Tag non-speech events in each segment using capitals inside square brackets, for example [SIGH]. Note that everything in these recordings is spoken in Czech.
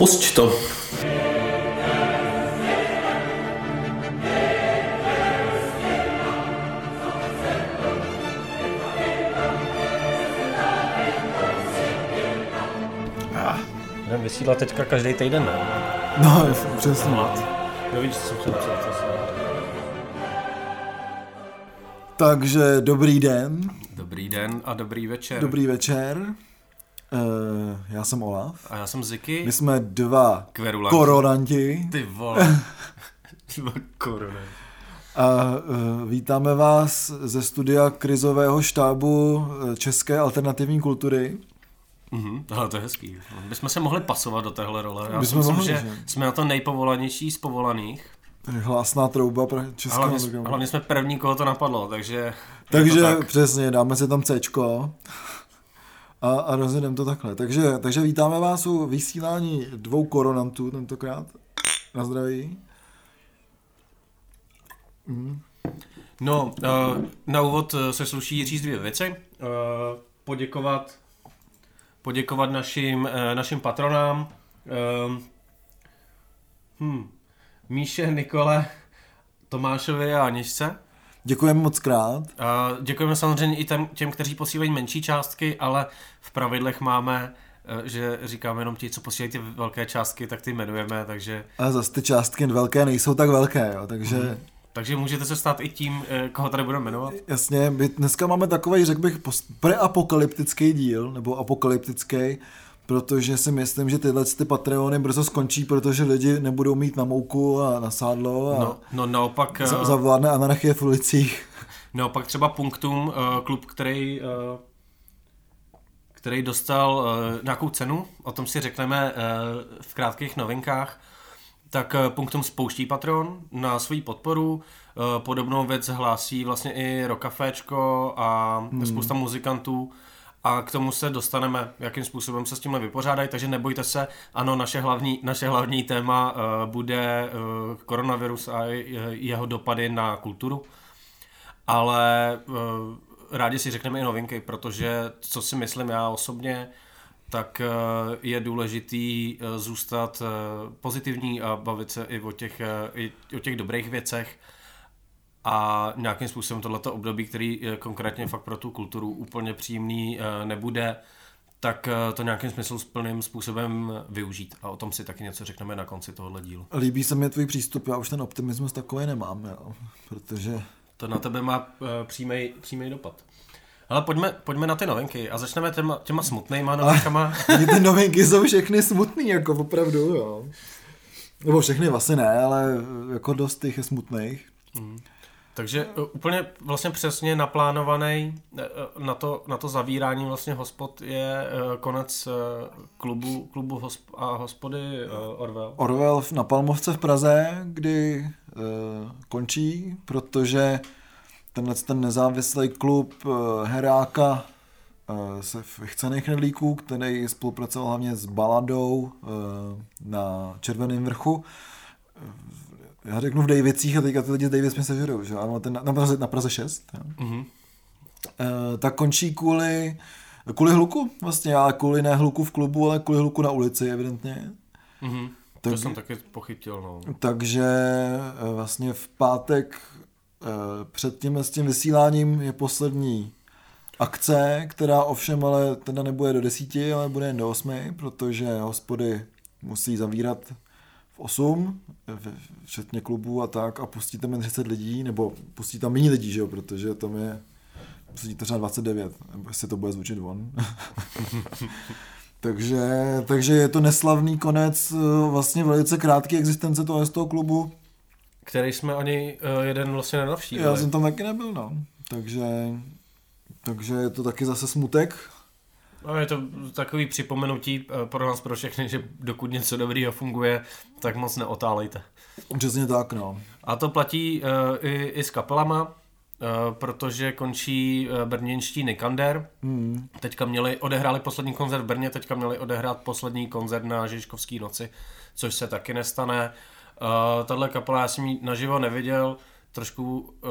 Pusť to. Budeme vysílat teďka každý týden, ne? No, přesně. Jo, víš, co jsem chtěl Takže dobrý den, Dobrý den a dobrý večer. dobrý večer. Uh, já jsem Olaf. A já jsem Ziky. My jsme dva Kverulanti. koronanti Ty vole. [LAUGHS] Dva korony. a uh, vítáme vás ze studia krizového štábu eh, České alternativní kultury. Mhm, tohle to je hezký. My jsme se mohli pasovat do téhle role. Já myslím, mohli, že že? jsme na to nejpovolanější z povolaných. Hlásná trouba pro A českého hlavně, hlavně jsme první, koho to napadlo, takže... Takže tak. přesně, dáme si tam Cčko a, a rozjedeme to takhle. Takže, takže vítáme vás u vysílání dvou koronantů tentokrát. Na zdraví. No, uh, na úvod eh, se sluší říct dvě věci. Uh, poděkovat, poděkovat našim, uh, našim patronám. Uh, hm, Míše, Nikole, Tomášovi a Anižce. Děkujeme moc krát. A děkujeme samozřejmě i těm, těm, kteří posílají menší částky, ale v pravidlech máme, eh, že říkáme jenom ti, co posílají ty velké částky, tak ty jmenujeme, takže, Ale zase ty částky velké nejsou tak velké, jo, takže Mhm. takže můžete se stát i tím, eh, koho tady budeme jmenovat. jasně, my dneska máme takový, řekl bych, preapokalyptický díl, nebo apokalyptický, protože si myslím, že tyhle ty Patreony brzo skončí, protože lidi nebudou mít na mouku a na sádlo a No, no naopak, za- eh, zavládne anarchie v ulicích. [LAUGHS] naopak třeba Punktum, eh, klub, který, eh, který dostal nějakou cenu, o tom si řekneme v krátkých novinkách, tak Punktum spouští Patreon na svoji podporu. Podobnou věc hlásí vlastně i Rokaféčko a hmm. spousta muzikantů. A k tomu se dostaneme, jakým způsobem se s tímhle vypořádají, takže nebojte se. Ano, naše hlavní, naše hlavní téma uh, bude uh, koronavirus a je- jeho dopady na kulturu. Ale uh, rádi si řekneme i novinky, protože co si myslím já osobně, tak je důležitý zůstat pozitivní a bavit se i o těch, i o těch dobrých věcech a nějakým způsobem tohleto období, který eh, konkrétně fakt pro tu kulturu úplně příjemný eh, nebude, tak eh, to nějakým smysluplným způsobem využít. A o tom si taky něco řekneme na konci tohohle dílu. Líbí se mi tvůj přístup, já už ten optimismus takový nemám, jo, protože To na tebe má přímý, přímý dopad. Ale pojďme, pojďme na ty novinky a začneme těma, těma smutnýma novinkama. [LAUGHS] Mě ty novinky jsou všechny smutný, jako opravdu, jo. Nebo všechny vlastně ne, ale jako dost těch je smutných. Takže uh, úplně vlastně přesně naplánovaný uh, na to, na to zavírání vlastně hospod je konec klubu, klubu hosp a hospody Orwell. Orwell na Palmovce v Praze, kdy uh, končí, protože tenhle ten nezávislý klub uh, Heráka uh, se chcených knedlíků, který spolupracoval hlavně s Baladou uh, na Červeném vrchu, já řeknu v Davicích a teďka ty lidi z Davic mi sežerou, že ano, ten na, na, Praze, na Praze 6, jo. Mhm. Eh, tak končí kvůli, kvůli hluku vlastně, ale kvůli ne hluku v klubu, ale kvůli hluku na ulici evidentně. Mhm. Tak- To jsem taky pochytil, no. Takže eh, vlastně v pátek eh, před tím, s tím vysíláním je poslední akce, která ovšem ale teda nebude do desíti, ale bude jen do osmi, protože hospody musí zavírat 8, v- včetně klubů a tak, a pustí tam jen 30 lidí, nebo pustí tam méně lidí, že jo, protože tam je pustí to třeba 29, nebo jestli to bude zvučit von. [LAUGHS] takže, takže je to neslavný konec eh, vlastně velice krátké existence toho, z toho klubu. Který jsme ani uh, jeden vlastně nenavštívili. Já jsem tam taky nebyl, no. Takže, takže je to taky zase smutek. No, je to takový připomenutí eh, pro nás, pro všechny, že dokud něco dobrýho funguje, tak moc neotálejte. Přesně tak, no. A to platí uh, i, i s kapelama, uh, protože končí uh, brněnští Nikander. Hmm. Teďka měli, odehráli poslední koncert v Brně, teďka měli odehrát poslední koncert na Žižkovské noci, což se taky nestane. Uh, tahle kapela já jsem ji naživo neviděl, trošku uh,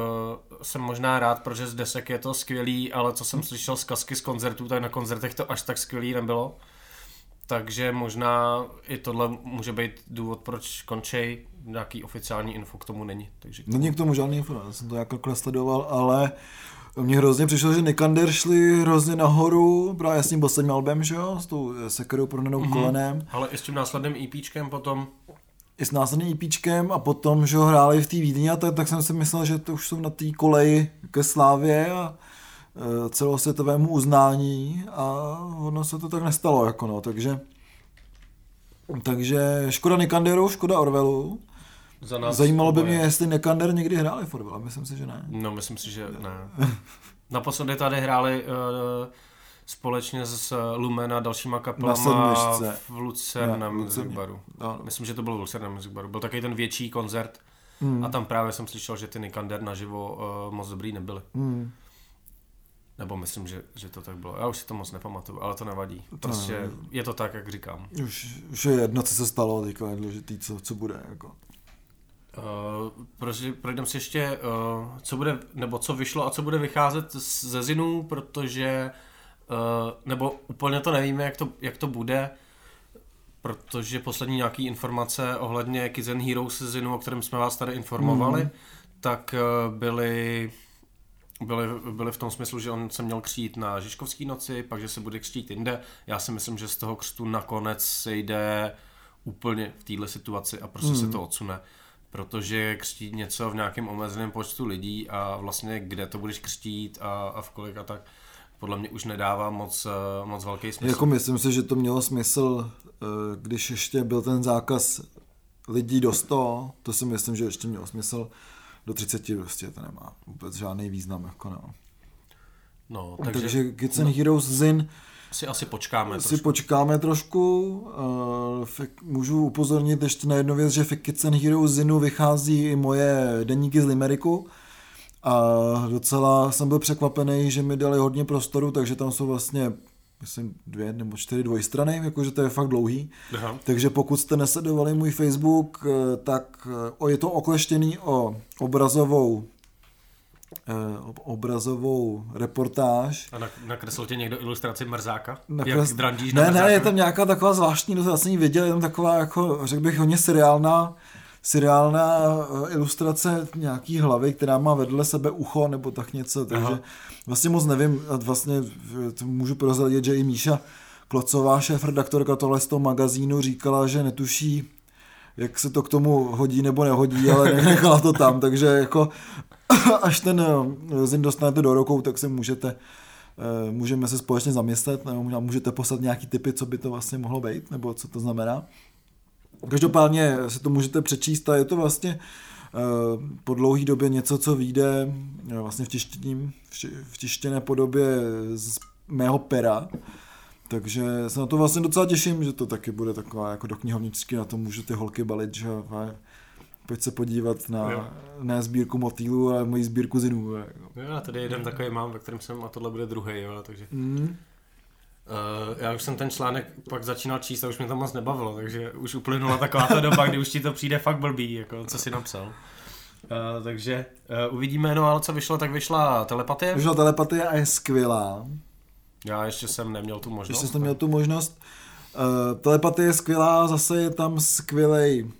jsem možná rád, protože z desek je to skvělý, ale co jsem slyšel z kasky z koncertů, tak na koncertech to až tak skvělý nebylo. takže možná i tohle může být důvod, proč končej. Nějaký oficiální info k tomu není. Takže Není k tomu žádný info, já jsem to jako sledoval, ale mně hrozně přišlo, že Nikander šli hrozně nahoru, právě s tím posledním albem, že jo, s tou sekerou prodanou mm-hmm. kolenem. Ale i s tím následným EPčkem potom. I s následným EPčkem a potom, že ho hráli v té Vídni a tak, tak jsem si myslel, že to už jsou na té koleji ke slávě a e, celosvětovému uznání a ono se to tak nestalo, jako no, takže takže škoda Nikanderu, škoda Orvelu. Za nás Zajímalo by mě, jestli Nekander někdy hráli fotbal, myslím si, že ne. No, myslím si, že ne. [LAUGHS] Naposledy tady hráli uh, společně s Lumen a dalšíma kapelama v Lucerna Music Baru. No. Myslím, že to byl v Lucerna Music Baru. Byl takový ten větší koncert hmm. a tam právě jsem slyšel, že ty Nikander naživo uh, moc dobrý nebyly. Hmm. Nebo myslím, že, že to tak bylo. Já už si to moc nepamatuju, ale to nevadí. Prostě no, je to tak, jak říkám. Už, už je jedno, co se stalo, teďka je důležitý, co, co bude. Jako. Uh, projdeme si ještě, uh, co bude, nebo co vyšlo a co bude vycházet ze Zinu, protože, uh, nebo úplně to nevíme, jak to, jak to bude, protože poslední nějaký informace ohledně Kizen Heroes Zinu, o kterém jsme vás tady informovali, mm. tak uh, byly byly, byly v tom smyslu, že on se měl křít na Žižkovský noci, pak že se bude křtít jinde. Já si myslím, že z toho křtu nakonec se jde úplně v této situaci a prostě hmm. se to odsune. Protože křtít něco v nějakém omezeném počtu lidí a vlastně kde to budeš křtít a, a v kolik a tak, podle mě už nedává moc, eh, moc velký smysl. Jako myslím si, že to mělo smysl, eh, když ještě byl ten zákaz lidí do 100, to si myslím, že ještě mělo smysl do 30 prostě to nemá vůbec žádný význam. Jako no. No, takže, takže Kids and no, Heroes Zin si asi počkáme si trošku. počkáme trošku. Uh, můžu upozornit ještě na jednu věc, že v Kids and Heroes Zinu vychází i moje deníky z Limeriku. A docela jsem byl překvapený, že mi dali hodně prostoru, takže tam jsou vlastně myslím, dvě nebo čtyři dvojstrany, jakože to je fakt dlouhý. Aha. Takže pokud jste nesledovali můj Facebook, eh, tak eh, je to okleštěný o obrazovou eh, obrazovou reportáž. A nakreslil tě někdo ilustraci Mrzáka? Nakres... Jak ne, ne, je tam nějaká taková zvláštní, to jsem viděl, je tam taková, jako, řekl bych, hodně seriálná seriálná eh, ilustrace nějaký hlavy, která má vedle sebe ucho nebo tak něco, takže Aha. vlastně moc nevím, vlastně můžu prozradit, že i Míša Klocová, šéf redaktorka tohle z toho magazínu, říkala, že netuší, jak se to k tomu hodí nebo nehodí, ale [LAUGHS] nechala to tam, takže jako [COUGHS] až ten eh, zim dostanete do rukou, tak se můžete eh, můžeme se společně zamyslet, nebo můžete poslat nějaký typy, co by to vlastně mohlo být, nebo co to znamená. Každopádně se to můžete přečíst a je to vlastně eh, po dlouhé době něco, co vyjde eh, vlastně v, tištěním, v tištěné podobě z mého pera. Takže se na to vlastně docela těším, že to taky bude taková jako do knihovničky, na to můžu ty holky balit, že pojď se podívat na ne sbírku motýlů, ale moji sbírku zinů. Jo, a tady jeden takový mám, ve kterém jsem, a tohle bude druhý, jo, takže... Mm. Uh, já už jsem ten článek pak začínal číst a už mě to moc nebavilo, takže už uplynula taková ta doba, kdy už ti to přijde fakt blbý, jako co si napsal. Uh, takže uh, uvidíme, no ale co vyšlo, tak vyšla telepatie. Vyšla telepatie a je skvělá. Já ještě jsem neměl tu možnost. Ještě jsem měl tu možnost. Uh, telepatie je skvělá, zase je tam skvělej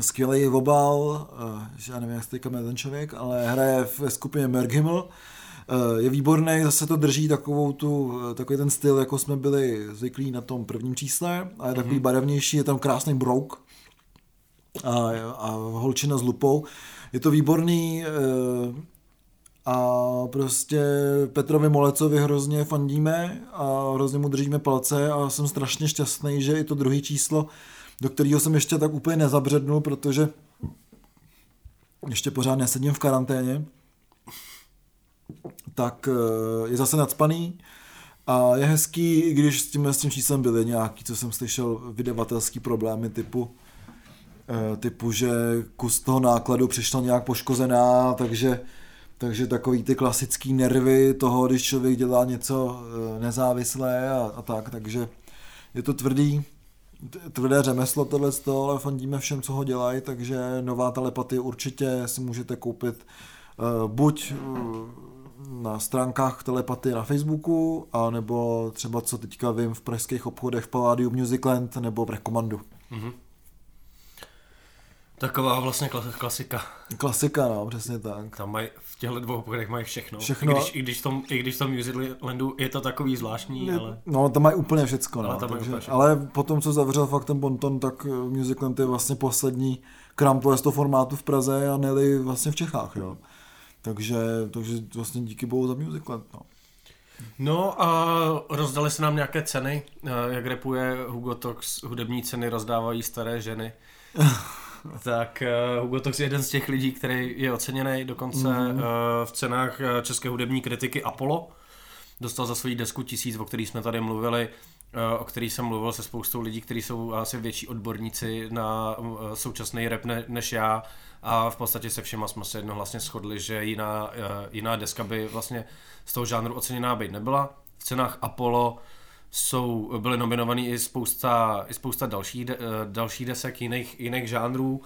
skvělý obal, uh, já nevím, jak se teďka ten člověk, ale hraje ve skupině Merghimmel, Eh, je výborný, zase to drží takovou tu, eh, takový ten styl, jako jsme byli zvyklí na tom prvním čísle, a je takový mm-hmm. barevnější, je tam krásný brouk a, a holčina s lupou. Je to výborný eh, a prostě Petrovi Molecovi hrozně fandíme a hrozně mu držíme palce a jsem strašně šťastný, že i to druhé číslo, do kterého jsem ještě tak úplně nezabřednul, protože ještě pořád nesedím v karanténě, tak eh, je zase nadspaný a je hezký, i když s tím, s tím číslem byly nějaký, co jsem slyšel, vydavatelský problémy typu eh, typu, že kus toho nákladu přišla nějak poškozená, takže takže takový ty klasický nervy toho, když člověk dělá něco eh, nezávislé a, a tak, takže je to tvrdý, tvrdé řemeslo tohle, ale fandíme všem, co ho dělají, takže nová telepatie určitě si můžete koupit buď na stránkách telepaty na Facebooku, a nebo třeba co teďka vím v pražských obchodech v Palladium Musicland nebo v Rekomandu. Mhm. Taková vlastně klas- klasika. Klasika, no, přesně tak. Tam mají, v těchto dvou obchodech mají všechno. Všechno. I když, i když, tom, I když v tom Musiclandu je to takový zvláštní, Je- ale... No, tam mají úplně všecko, no. Ale tam mají takže, úplně všecko. ale potom, co zavřel fakt ten bonton, tak eh, Musicland je vlastně poslední krám tohoto formátu v Praze a Nelly vlastně v Čechách, jo. Takže, takže vlastně díky bohu za Musicland, no. No a rozdali se nám nějaké ceny, eh, jak repuje Hugo Tox, hudební ceny rozdávají staré ženy. [LAUGHS] tak eh, Hugo Tox je jeden z těch lidí, který je oceněný dokonce Mhm. mm. v cenách české hudební kritiky Apollo. Dostal za svoji desku tisíc, o který jsme tady mluvili, o který jsem mluvil se spoustou lidí, kteří jsou asi větší odborníci na eh, současný rap ne, než já a v podstatě se všema jsme se jednohlasně shodli, že jiná, eh, jiná deska by vlastně z toho žánru oceněná být nebyla. V cenách Apollo jsou, byly nominovaný i spousta, i spousta dalších, de, eh, dalších desek jiných, jiných žánrů,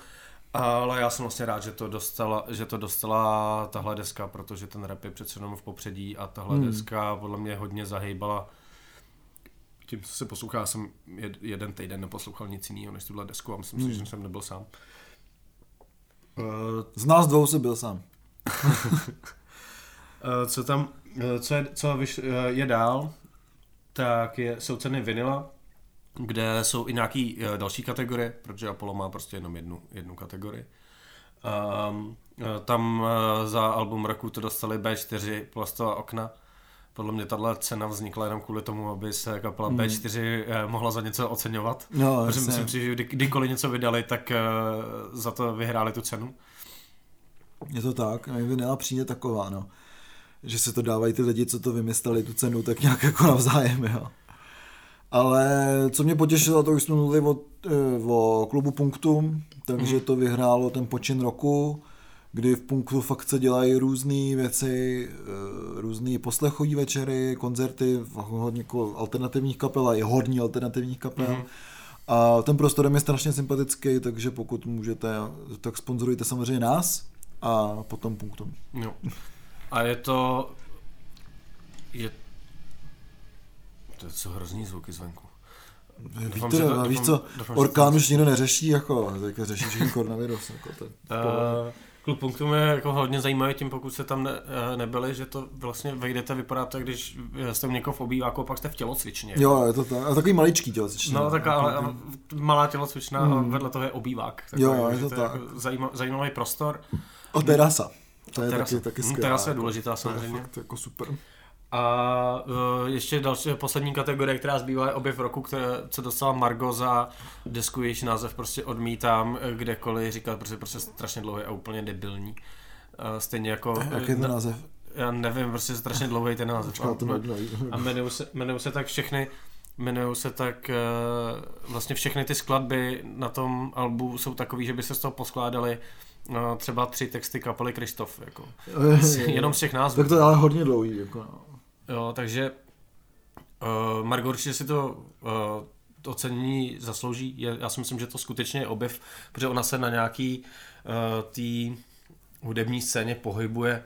ale já jsem vlastně rád, že to dostala, že to dostala tahle deska, protože ten rap je přece jenom v popředí a tahle hmm. deska podle mě hodně zahejbala tím, co se poslouchá, jsem jed, jeden týden neposlouchal nic jiného než tuhle desku a myslím Hmm. si, že jsem nebyl sám. Uh, Z nás dvou si byl sám. [LAUGHS] Eh, co tam, eh, co je, co vyš, eh, je dál, tak je, jsou ceny vinila, kde jsou i nějaký eh, další kategorie, protože Apollo má prostě jenom jednu, jednu kategorii. Um, eh, tam eh, za album roku to dostali B4 Plastová okna. Podle mě tahle cena vznikla jenom kvůli tomu, aby se kapela Hmm. B4 eh, mohla za něco oceňovat. No, Protože myslím si, že kdy, kdykoliv něco vydali, tak eh, za to vyhráli tu cenu. Je to tak, a mi Vinila přijde taková, no. Že se to dávají ty lidi, co to vymysleli, tu cenu, tak nějak jako navzájem, jo. Ale co mě potěšilo, to už jsme mluvili o, eh, o klubu Punktum, takže Mhm. to vyhrálo ten počin roku, kdy v Punktu fakt se dělají různé věci, eh, různé poslechový večery, koncerty, hodně jako alternativních kapel a i hodně alternativních kapel. Mhm. A ten prostor je mi strašně sympatický, takže pokud můžete, tak sponzorujte samozřejmě nás a potom Punktum. Jo. A je to... Je... To jsou hrozný zvuky zvenku. Doufám, Víte, že to- a víš doufám- co, doufám, orkán to- už nikdo neřeší, jako, řeší všichni koronavirus. Jako ten, Uh, Klub Punktum je jako hodně zajímavý tím, pokud jste tam ne, eh, nebyli, že to vlastně vejdete, vypadá to, když jste u někoho v obýváku a pak jste v tělocvičně. jo, je to tak. A takový maličký tělocvičný. No, tak ale, ale malá tělocvičná a Hmm. vedle toho je obývák. Jo, Takový, jo, je že to je tak. Jako zajímavý, zajímavý prostor. O terasa. To je Terasa. taky, taky Hm, skvělá. terasa je jako. důležitá To je samozřejmě. fakt jako super. A uh, ještě další poslední kategorie, která zbývá je objev roku, které, co dostala Margo za desku, jejíž název prostě odmítám eh, kdekoliv říkat, protože prostě strašně dlouhý a úplně debilní. Uh, stejně jako... Jak je ten název? Já nevím, prostě strašně dlouhý ten název. Počkej, to A- jmenují se, jmenují se tak všechny jmenují se tak, vlastně všechny ty skladby na tom albu jsou takový, že by se z toho poskládali no, třeba tři texty kapely Kristof, jako. [LAUGHS] Jenom z těch názvů. Tak to je ale hodně dlouhý. Jako, no. Jo, takže uh, Margot určitě si to uh, to ocenění zaslouží. Je, já si myslím, že to skutečně je objev, protože ona se na nějaký uh, té hudební scéně pohybuje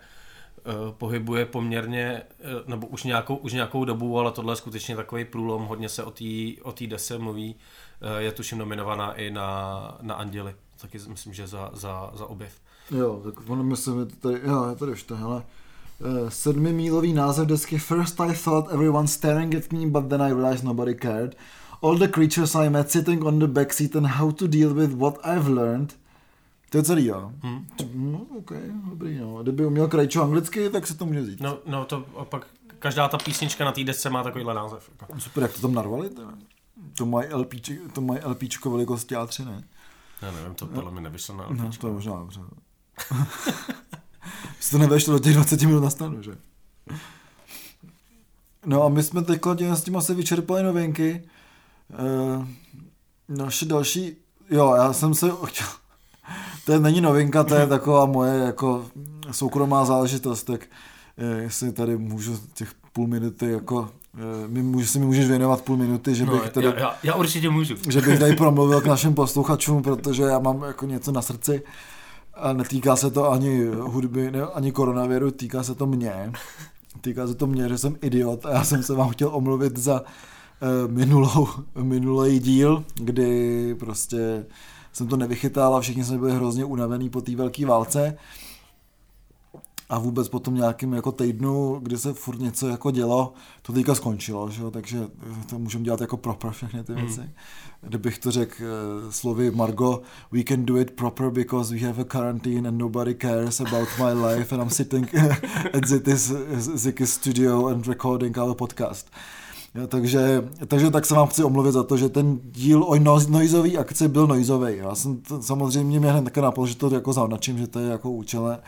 uh, pohybuje poměrně, uh, nebo už nějakou, už nějakou dobu, ale tohle je skutečně takový průlom, hodně se o té o dese mluví, uh, je tuším nominovaná i na, na Anděli, taky myslím, že za, za, za objev. Jo, tak ono myslím, to tady, jo, je tady to, hele. Uh, sedmimílový název desky First I thought everyone staring at me, but then I realized nobody cared. All the creatures I met sitting on the backseat and how to deal with what I've learned. To je celý, jo. Hm? No, ok, dobrý, no. Kdyby uměl krajčo anglicky, tak se to může vzít. No, no to pak každá ta písnička na té desce má takovýhle název. Jako. Super, jak to tam narvali, to, to mají LPčko, to mají LPčko velikosti A3, ne? Já nevím, to podle mě nevyšlo na No, LPčko. to je možná dobře. [LAUGHS] Se to nevešlo do těch 20 minut na stanu, že? No a my jsme teďka tím s tím asi vyčerpali novinky. E, naše další, jo, já jsem se chtěl, to je, není novinka, to je taková moje jako soukromá záležitost, tak e, jestli tady můžu těch půl minuty jako, e, mi, můžu, si mi můžeš věnovat půl minuty, že No, bych tady já, já, já určitě můžu. že bych tady promluvil k našim posluchačům, protože já mám jako něco na srdci. A netýká se to ani hudby, ne, ani koronaviru, týká se to mě. Týká se to mě, že jsem idiot a já jsem se vám chtěl omluvit za uh, minulou, minulý díl, kdy prostě jsem to nevychytal a všichni jsme byli hrozně unavený po té velké válce a vůbec po tom nějakým jako týdnu, kdy se furt něco jako dělo, to teďka skončilo, že jo? takže to můžeme dělat jako proper všechny ty věci. Hmm. Kdybych to řekl uh, slovy Margo, we can do it proper because we have a quarantine and nobody cares about my life and I'm sitting [LAUGHS] at Zity's, Ziky's studio and recording our podcast. Jo, takže, takže tak se vám chci omluvit za to, že ten díl o noizové akci byl noizový. Já jsem to, samozřejmě mě hned také napadlo, že to jako zaonačím, že to je jako účele.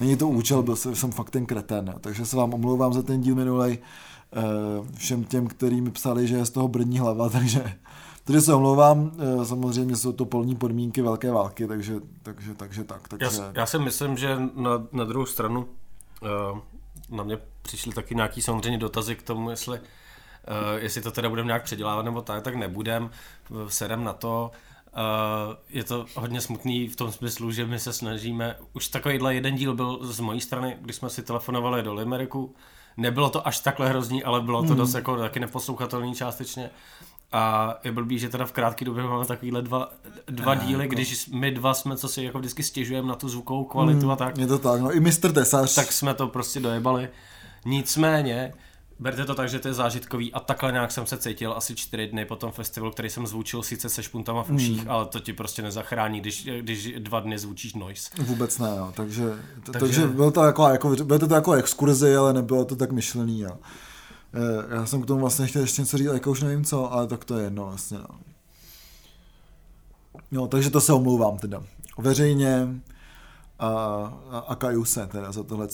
Není to účel, byl jsem, jsem fakt ten kreten. Takže se vám omlouvám za ten díl minulej eh, všem těm, kteří mi psali, že je z toho brní hlava, [LAUGHS] takže, takže se omlouvám, eh, samozřejmě jsou to polní podmínky velké války, takže, takže, takže tak. Takže... Já, já si myslím, že na, na druhou stranu uh, na mě přišly taky nějaký samozřejmě dotazy k tomu, jestli jestli to teda budeme nějak předělávat nebo tak, tak nebudem, sedem na to. Uh, je to hodně smutný v tom smyslu, že my se snažíme, už takovýhle jeden díl byl z mojí strany, když jsme si telefonovali do Limeriku, nebylo to až takhle hrozný, ale bylo to mm. dost jako taky neposlouchatelný částečně. A je blbý, že teda v krátké době máme takovýhle dva, dva ne, díly, jako... když my dva jsme, co si jako vždycky stěžujeme na tu zvukovou kvalitu mm, a tak. Je to tak, no i Mr. Tesař. Tak jsme to prostě dojebali. Nicméně, Berte to tak, že to je zážitkový a takhle nějak jsem se cítil asi čtyři dny po tom festivalu, který jsem zvučil sice se špuntama v uších, mm. ale to ti prostě nezachrání, když, když dva dny zvučíš noise. Vůbec ne, jo. Takže, to, takže... takže bylo to jako, jako, bylo to jako exkurzi, ale nebylo to tak myšlený. Jo. Eh, já jsem k tomu vlastně chtěl ještě něco říct, jako už nevím co, ale tak to je jedno vlastně. No. No, takže to se omlouvám teda. Veřejně a, a, a kaju se teda za tohle.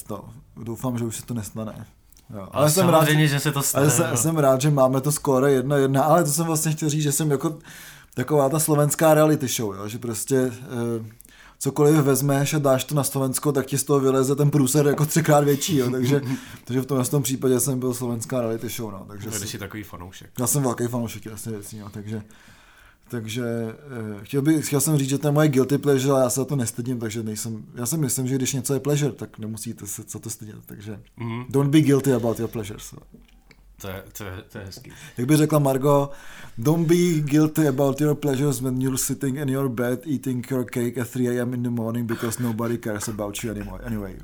Doufám, že už se to nestane. Jo, ale jsem rád, že se to stane. Ale jsem, jsem rád, že máme to skoro jedna jedna, ale to jsem vlastně chtěl říct, že jsem jako taková ta slovenská reality show, jo, že prostě eh, cokoliv vezmeš a dáš to na Slovensko, tak ti z toho vyleze ten průser jako třikrát větší, jo, takže, [LAUGHS] takže v tom, v tom případě jsem byl slovenská reality show, no, takže Když jsi takový fanoušek. Já jsem velký fanoušek, jasně věcí, jo, takže takže eh, chtěl, bych, chtěl jsem říct, že to je moje guilty pleasure, ale já se za to nestydím, takže nejsem, já si myslím, že když něco je pleasure, tak nemusíte se co to stydět, takže mm. don't be guilty about your pleasures. To je, to, je, to je hezký. Jak by řekla Margo, don't be guilty about your pleasures when you're sitting in your bed eating your cake at 3 a.m. in the morning because nobody cares about you anymore. Anyway.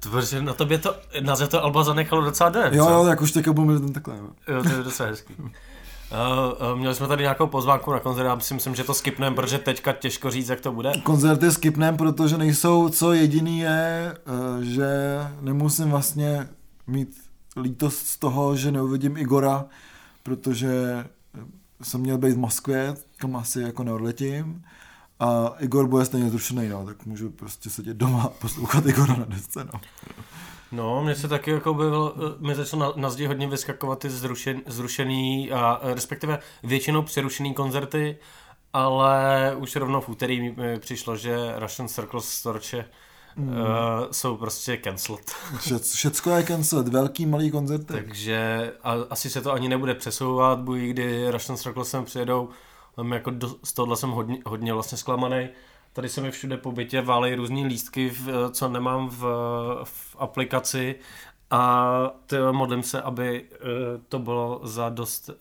To protože na tobě to, název to Alba zanechalo docela den. Jo, jo, jak už teďka budu takhle. Jo. jo, to je docela hezký. Uh, měli jsme tady nějakou pozvánku na koncert, já si myslím, že to skipneme, protože teďka těžko říct, jak to bude. Koncerty skipneme, protože nejsou, co jediný je, uh, že nemusím vlastně mít lítost z toho, že neuvidím Igora, protože jsem měl být v Moskvě, kam asi jako neodletím. A Igor bude stejně zrušený, no, tak můžu prostě sedět doma a poslouchat Igora na desce, no. No, mně se taky jako byl, eh, mi začalo na, na zdi hodně vyskakovat ty zrušen, zrušený a eh, respektive většinou přerušený koncerty, ale už rovnou v úterý mi přišlo, že Russian Circles Storče mm. uh, jsou prostě cancelled. Všecko je cancelled, velký, malý koncerty. Takže a, asi se to ani nebude přesouvat, buď kdy Russian Circles sem přijedou, jako do, z tohohle jsem hodně, hodně vlastně zklamaný. Tady se mi všude po bytě válej různý lístky, v, co nemám v, v aplikaci a modlím se, aby uh, to bylo za dost, uh,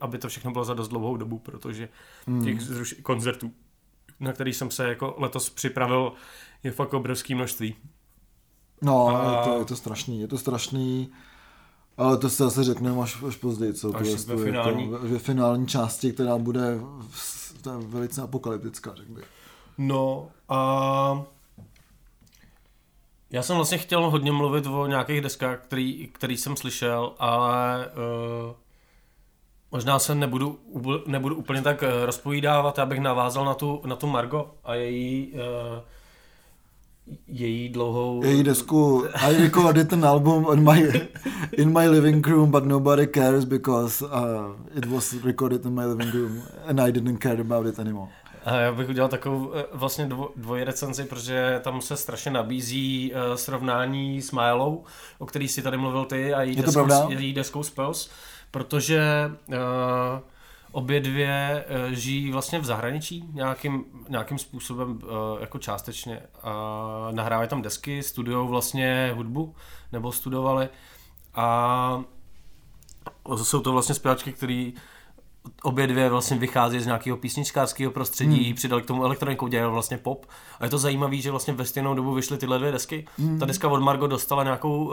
aby to všechno bylo za dost dlouhou dobu, protože hmm. těch zruš- koncertů, na který jsem se jako letos připravil, je fakt obrovské množství. No, a... je, to, je to strašný, je to strašný. Ale to se zase řekneme až, až později, co až to je, ve, finální... to, ve finální části, která bude to je velice apokalyptická, řekl bych. No a já jsem vlastně chtěl hodně mluvit o nějakých deskách, který, který jsem slyšel, ale uh, možná se nebudu, nebudu úplně tak uh, rozpovídávat, abych navázal na tu, na tu Margo a její uh, její dlouhou... Její desku I recorded an album on my, in my living room but nobody cares because uh, it was recorded in my living room and I didn't care about it anymore. A já bych udělal takovou eh, vlastně dvo, dvojrecenzi, protože tam se strašně nabízí uh, srovnání s Mylou, o který si tady mluvil ty a její, deskou, její deskou Spells, protože uh, Obě dvě žijí vlastně v zahraničí nějakým, nějakým způsobem uh, jako částečně. A nahrávají tam desky, studují vlastně hudbu, nebo studovali. A jsou to vlastně zpěvačky, které obě dvě vlastně vychází z nějakého písničkářského prostředí, hmm. přidali k tomu elektroniku, dělali vlastně pop. A je to zajímavé, že vlastně ve stejnou dobu vyšly tyhle dvě desky. Hmm. Ta deska od Margo dostala nějakou uh,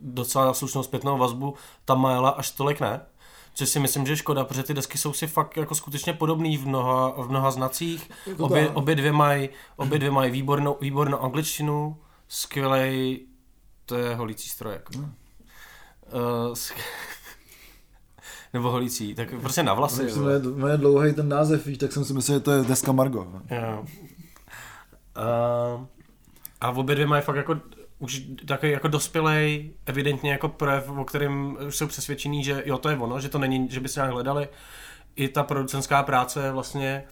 docela slušnou zpětnou vazbu, ta Majela až tolik ne. Což si myslím, že je škoda, protože ty desky jsou si fakt jako skutečně podobný v mnoha, v mnoha znacích. Obě, obě dvě mají obě dvě mají výbornou, výbornou angličtinu, skvělej, to je holící strojek. Hmm. Uh, nebo holící, tak prostě na vlasy. To je dlouhý ten název, víš, tak jsem si myslel, že to je deska Margo. Jo. Uh, a obě dvě mají fakt jako už takový jako dospělej, evidentně jako projev, o kterém už jsou přesvědčení, že jo, to je ono, že to není, že by se nějak hledali. I ta producentská práce vlastně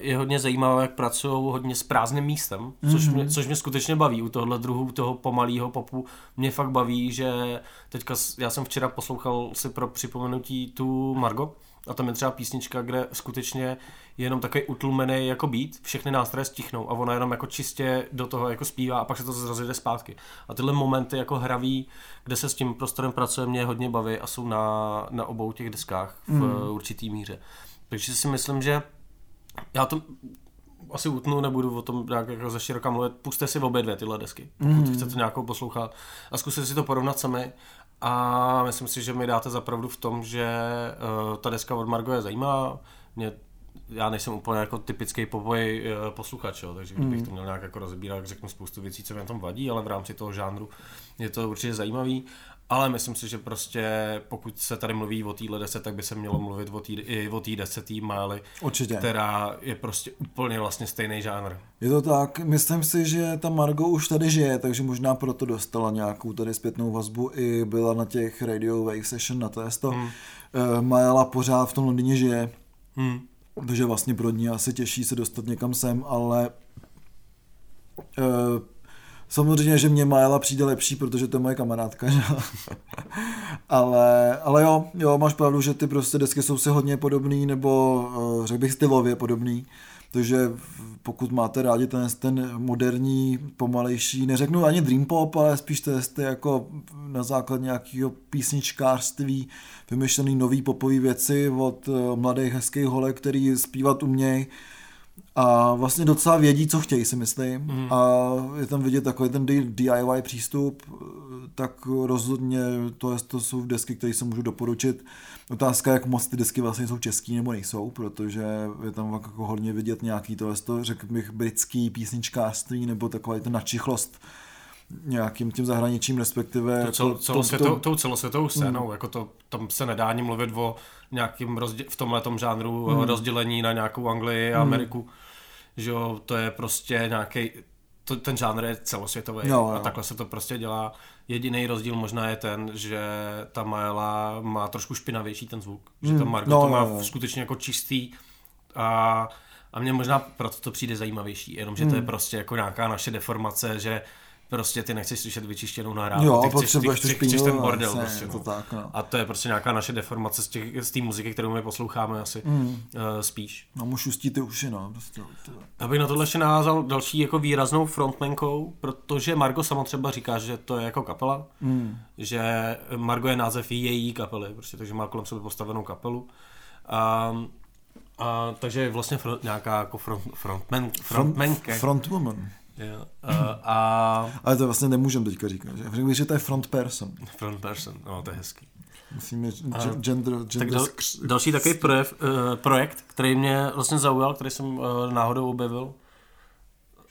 je hodně zajímavé, jak pracují hodně s prázdným místem, mm-hmm. což, mě, což mě skutečně baví u tohohle druhu, toho pomalého popu. Mě fakt baví, že teďka, já jsem včera poslouchal si pro připomenutí tu Margo, a tam je třeba písnička, kde skutečně je jenom takový utlmený jako beat, všechny nástroje stichnou a ona jenom jako čistě do toho jako zpívá a pak se to rozjede zpátky. A tyhle momenty jako hraví, kde se s tím prostorem pracuje, mě hodně baví a jsou na, na obou těch deskách v mm. určitý míře. Takže si myslím, že já to asi utnu, nebudu o tom nějak jako ze široka mluvit. Puste si obě dvě tyhle desky, pokud mm. chcete nějakou poslouchat a zkuste si to porovnat sami. A myslím si, že mi dáte zapravdu v tom, že uh, ta deska od Margo je zajímavá. Mě já nejsem úplně jako typický popový uh, posluchač, jo, takže kdybych mm. to měl nějak jako rozbírat, řeknu spoustu věcí, co mi na tom vadí, ale v rámci toho žánru je to určitě zajímavý. Ale myslím si, že prostě pokud se tady mluví o téhle desce, tak by se mělo mluvit o té, i o té desetý máli, Určitě. která je prostě úplně vlastně stejný žánr. Je to tak, myslím si, že ta Margo už tady žije, takže možná proto dostala nějakou tady zpětnou vazbu i byla na těch Radio Wave Session na to. Hmm. Majela pořád v tom Londýně žije, hmm. takže vlastně pro ní asi těší se dostat někam sem, ale uh, Samozřejmě, že mě Majela přijde lepší, protože to je moje kamarádka, že? [LAUGHS] ale, ale jo, jo, máš pravdu, že ty prostě desky jsou si hodně podobný, nebo uh, řekl bych stylově podobný. Takže pokud máte rádi ten, ten moderní, pomalejší, neřeknu ani dream pop, ale spíš to je jako na základě nějakého písničkářství vymyšlený nový popový věci od uh, mladých hezkých holek, který zpívat umějí, a vlastně docela vědí, co chtějí, si myslím. Mm. A je tam vidět takový ten DIY přístup, tak rozhodně to, je, to jsou desky, které se můžu doporučit. Otázka, jak moc ty desky vlastně jsou český nebo nejsou, protože je tam jako hodně vidět nějaký to, to řekl bych, britský písničkářství nebo taková ta načichlost nějakým tím zahraničím, respektive... To cel, celosvětou, to, tou celosvětovou scénou, mm. jako to, tam se nedá ani mluvit o nějakým rozdě, v tomhle žánru mm. rozdělení na nějakou Anglii a mm. Ameriku že jo, to je prostě nějaký to, ten žánr je celosvětový jo, jo. a takhle se to prostě dělá. Jediný rozdíl možná je ten, že ta Maela má trošku špinavější ten zvuk, mm. že ta hmm. Margot no, to má no, skutečně jako čistý a, a mně možná proto to přijde zajímavější, jenomže mm. to je hmm. prostě jako nějaká naše deformace, že Prostě ty nechceš slyšet vyčištěnou nahrávku, jo, ty chceš, ty, chceš, chceš ten bordel. Ne, prostě, no. tak, no. A to je prostě nějaká naše deformace z, těch, z té muziky, kterou my posloucháme asi mm. uh, spíš. No můžu ustít ty uši, no. Prostě. Abych na tohle ještě navázal další jako výraznou frontmankou, protože Margo sama třeba říká, že to je jako kapela, mm. že Margo je název její kapely, prostě, takže má kolem sebe postavenou kapelu. Um, a, takže vlastně front, nějaká jako front, frontman, frontmanka. Front, frontwoman. Jo. Uh, a... Ale to vlastně nemůžeme teďka říkat, že? Řekl že to je front person. Front person, no to je hezký. Musíme gender, gender tak dal, další takový projev, uh, projekt, který mě vlastně zaujal, který jsem uh, náhodou objevil,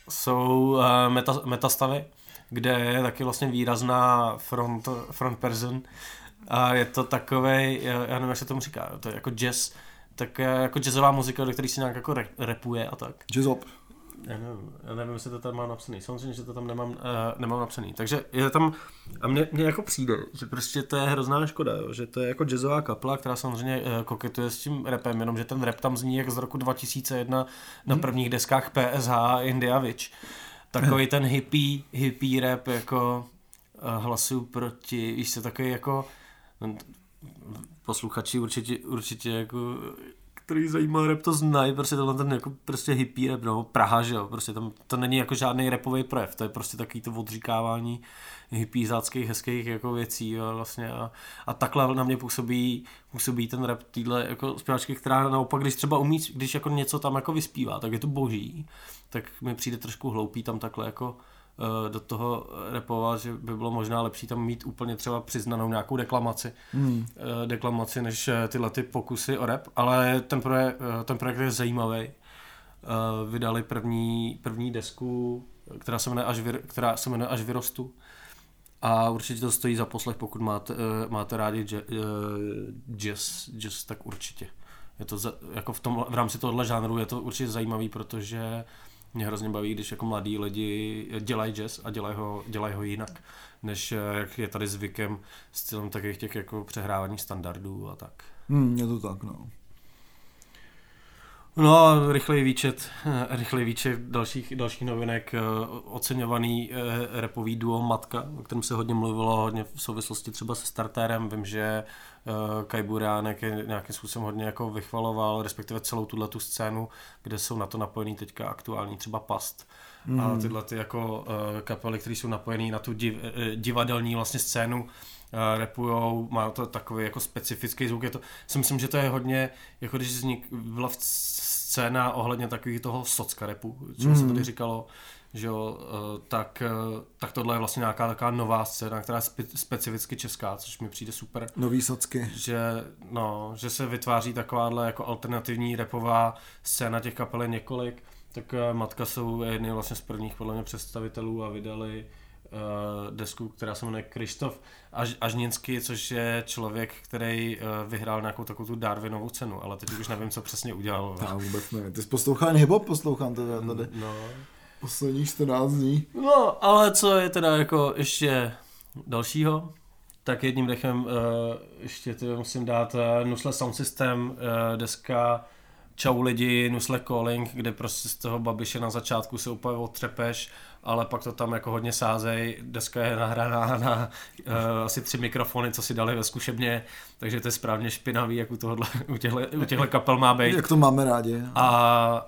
jsou uh, meta, metastavy, kde je taky vlastně výrazná front, front person a je to takový, já nevím, jak se tomu říká, to je jako jazz, tak jako jazzová muzika, do který se nějak jako repuje a tak. Jazzop. Já nevím, já nevím, jestli to tam má napsaný. Samozřejmě, že to tam nemám, uh, nemám napsaný. Takže je tam, a mně, mně jako přijde, že prostě to je hrozná škoda, jo? že to je jako jazzová kapela, která samozřejmě uh, koketuje s tím repem, jenomže ten rep tam zní jak z roku 2001 na hmm. prvních deskách PSH India Witch. Takový ten hippie, hippie rap jako uh, hlasu proti, víš co, takový jako posluchači určitě, určitě jako který zajímá rap, to znají, prostě tohle ten jako prostě hippie rap, no, Praha, že jo, prostě tam, to není jako žádný repový projev, to je prostě takový to odříkávání hippiezáckých, hezkých jako věcí, jo, vlastně a, a, takhle na mě působí, působí ten rap týhle jako zpěvačky, která naopak, když třeba umí, když jako něco tam jako vyspívá, tak je to boží, tak mi přijde trošku hloupý tam takhle jako do toho repovat, že by bylo možná lepší tam mít úplně třeba přiznanou nějakou deklamaci, hmm. Eh, deklamaci než eh, tyhle ty pokusy o rap, ale ten projekt, ten projekt je zajímavý. Vydali první, první desku, která se jmenuje Až, vyr, která se jmenuje Až vyrostu. A určitě to stojí za poslech, pokud máte, máte rádi jazz, jazz, tak určitě. Je to za, jako v, tom, v rámci tohohle žánru je to určitě zajímavý, protože mě hrozně baví, když jako mladí lidi dělají jazz a dělají ho, dělají ho jinak, než eh, jak je tady zvykem stylem takových těch jako přehrávání standardů a tak. Hmm, je to tak, no. No a rychlej výčet, eh, rychlej výčet dalších, dalších novinek. Eh, oceňovaný repový duo Matka, o kterém se hodně mluvilo, hodně v souvislosti třeba se startérem. Vím, že Kai Buránek je nějakým způsobem hodně jako vychvaloval, respektive celou tuhle tu scénu, kde jsou na to napojený teďka aktuální třeba Past. Mm. A hmm. tyhle ty jako kapely, které jsou napojené na tu div, divadelní vlastně scénu, repujou, má to takový jako specifický zvuk. Je to, si myslím, že to je hodně, jako když vznik, byla scéna ohledně takového toho socka repu, čemu mm. se tady říkalo, že jo, eh, tak, eh, tak tohle je vlastně nějaká taková nová scéna, která je spe, specificky česká, což mi přijde super. Nový socky. Že, no, že se vytváří takováhle jako alternativní repová scéna těch kapel několik, tak eh, Matka jsou jedny vlastně z prvních podle mě představitelů a vydali desku, která se jmenuje Krištof Až, Ažninský, což je člověk, který uh, vyhrál nějakou takovou tu Darwinovou cenu, ale teď už nevím, co přesně udělal. [LAUGHS] Já vůbec nevím. Ty jsi poslouchal hip-hop, poslouchám to tady. No, Posledních 14 dní. No, ale co je teda jako ještě dalšího, tak jedním dechem uh, ještě to musím dát uh, Nusle Sound System, uh, deska Čau lidi, Nusle Calling, kde prostě z toho babiše na začátku se úplně otřepeš, ale pak to tam jako hodně sázej, deska je nahraná na uh, asi tři mikrofony, co si dali ve zkušebně, takže to je správně špinavý, jak u, tohohle, u, těchto, u těchto kapel má být. Jak to máme rádi. A,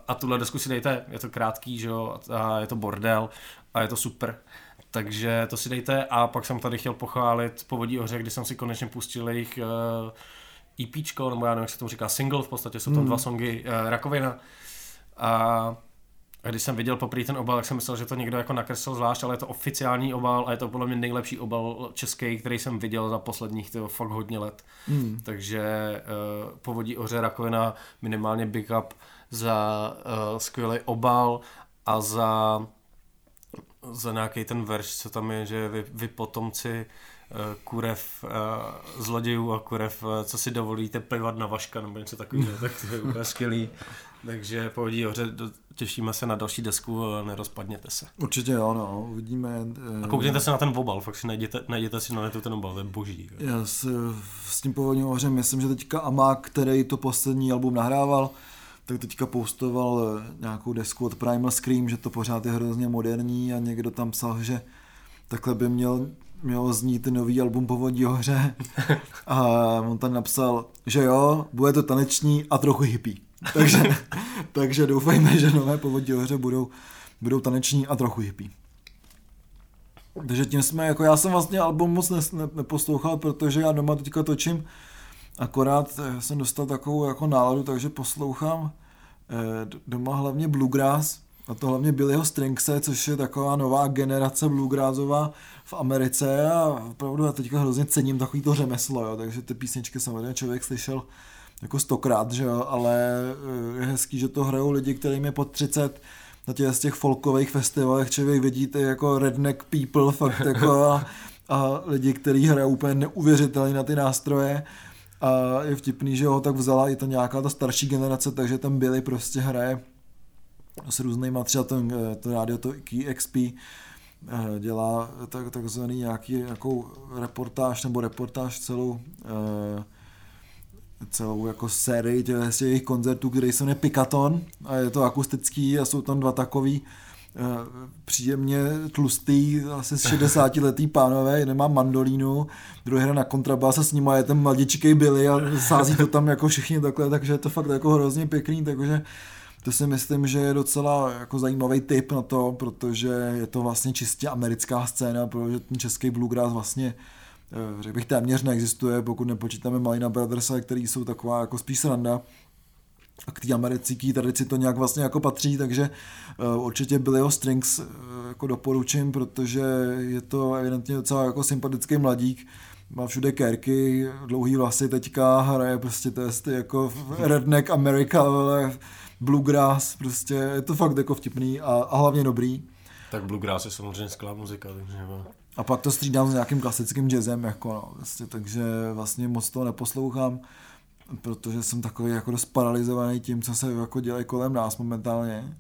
a tuhle desku si dejte, je to krátký, že jo, a je to bordel a je to super. Takže to si dejte a pak jsem tady chtěl pochválit Povodí oře, kdy jsem si konečně pustil jejich uh, EPčko, nebo já nevím, jak se tomu říká, single, v podstatě jsou tam hmm. dva songy uh, Rakovina. A a když jsem viděl poprvé ten obal, tak jsem myslel, že to někdo jako nakreslil zvlášť, ale je to oficiální obal a je to podle mě nejlepší obal český, který jsem viděl za posledních tyho, fakt hodně let. Hmm. Takže uh, povodí oře rakovina, minimálně big up za uh, skvělý obal a za, za nějaký ten verš, co tam je, že vy, vy potomci uh, kurev zlodějů a kurev, co si dovolíte plivat na vaška nebo něco takového, tak to je úplně skvělý. Takže pohodí hoře, těšíme se na další desku, nerozpadněte se. Určitě jo, no, uvidíme. A koukněte se na ten obal, fakt si najděte, najděte si na netu ten obal, to je boží. Já s, s tím povodním hořem, myslím, že teďka Amák, který to poslední album nahrával, tak teďka postoval nějakou desku od Primal Scream, že to pořád je hrozně moderní a někdo tam psal, že takhle by měl mělo znít nový album Povodí hoře [LAUGHS] a on tam napsal, že jo, bude to taneční a trochu hippie. [LAUGHS] takže, takže doufejme, že nové Povodí hoře budou, budou taneční a trochu hippie. Takže tím jsme, jako já jsem vlastně album moc ne, ne, neposlouchal, protože já doma teďka točím, akorát eh, jsem dostal takovou jako náladu, takže poslouchám eh, doma hlavně bluegrass, a to hlavně Billyho Stringse, což je taková nová generace bluegrassová v Americe a opravdu já teďka hrozně cením takový to řemeslo, jo, takže ty písničky samozřejmě člověk slyšel jako stokrát, že jo, ale eh, je hezký, že to hrajou lidi, kterým je pod 30, na těch z těch folkových festivalech člověk vidíte jako redneck people fakt jako [LAUGHS] a, a lidi, kteří hrajou úplně neuvěřitelně na ty nástroje. A je vtipný, že ho tak vzala i ta nějaká ta starší generace, takže tam Billy prostě hraje s různýma, třeba ten, eh, to rádio, to KXP, eh, dělá tak, takzvaný nějaký nějakou reportáž nebo reportáž celou eh, celou jako sérii těch, těch koncertů, které jsou Pikaton a je to akustický a jsou tam dva takový příjemně tlustý, asi 60 [LAUGHS] letý pánové, jeden má mandolínu, druhý hra na kontrabás a s ním je ten mladičkej Billy a sází to tam jako všichni takhle, takže je to fakt jako hrozně pěkný, takže to si myslím, že je docela jako zajímavý tip na to, protože je to vlastně čistě americká scéna, protože ten český bluegrass vlastně eh, řekl bych téměř neexistuje, pokud nepočítáme Malina Brothers, který jsou taková jako spíš sranda a k té americké tradici to nějak vlastně jako patří, takže uh, určitě Billyho Strings uh, jako doporučím, protože je to evidentně docela jako sympatický mladík, má všude kérky, dlouhý vlasy teďka, hraje prostě testy jako Redneck America, ale bluegrass, prostě je to fakt jako vtipný a, a hlavně dobrý. Tak bluegrass je samozřejmě skvělá muzika, takže... A pak to střídám s nějakým klasickým jazzem, jako no, vlastně, takže vlastně moc toho neposlouchám, protože jsem takový jako dost paralizovaný tím, co se jako dělají kolem nás momentálně.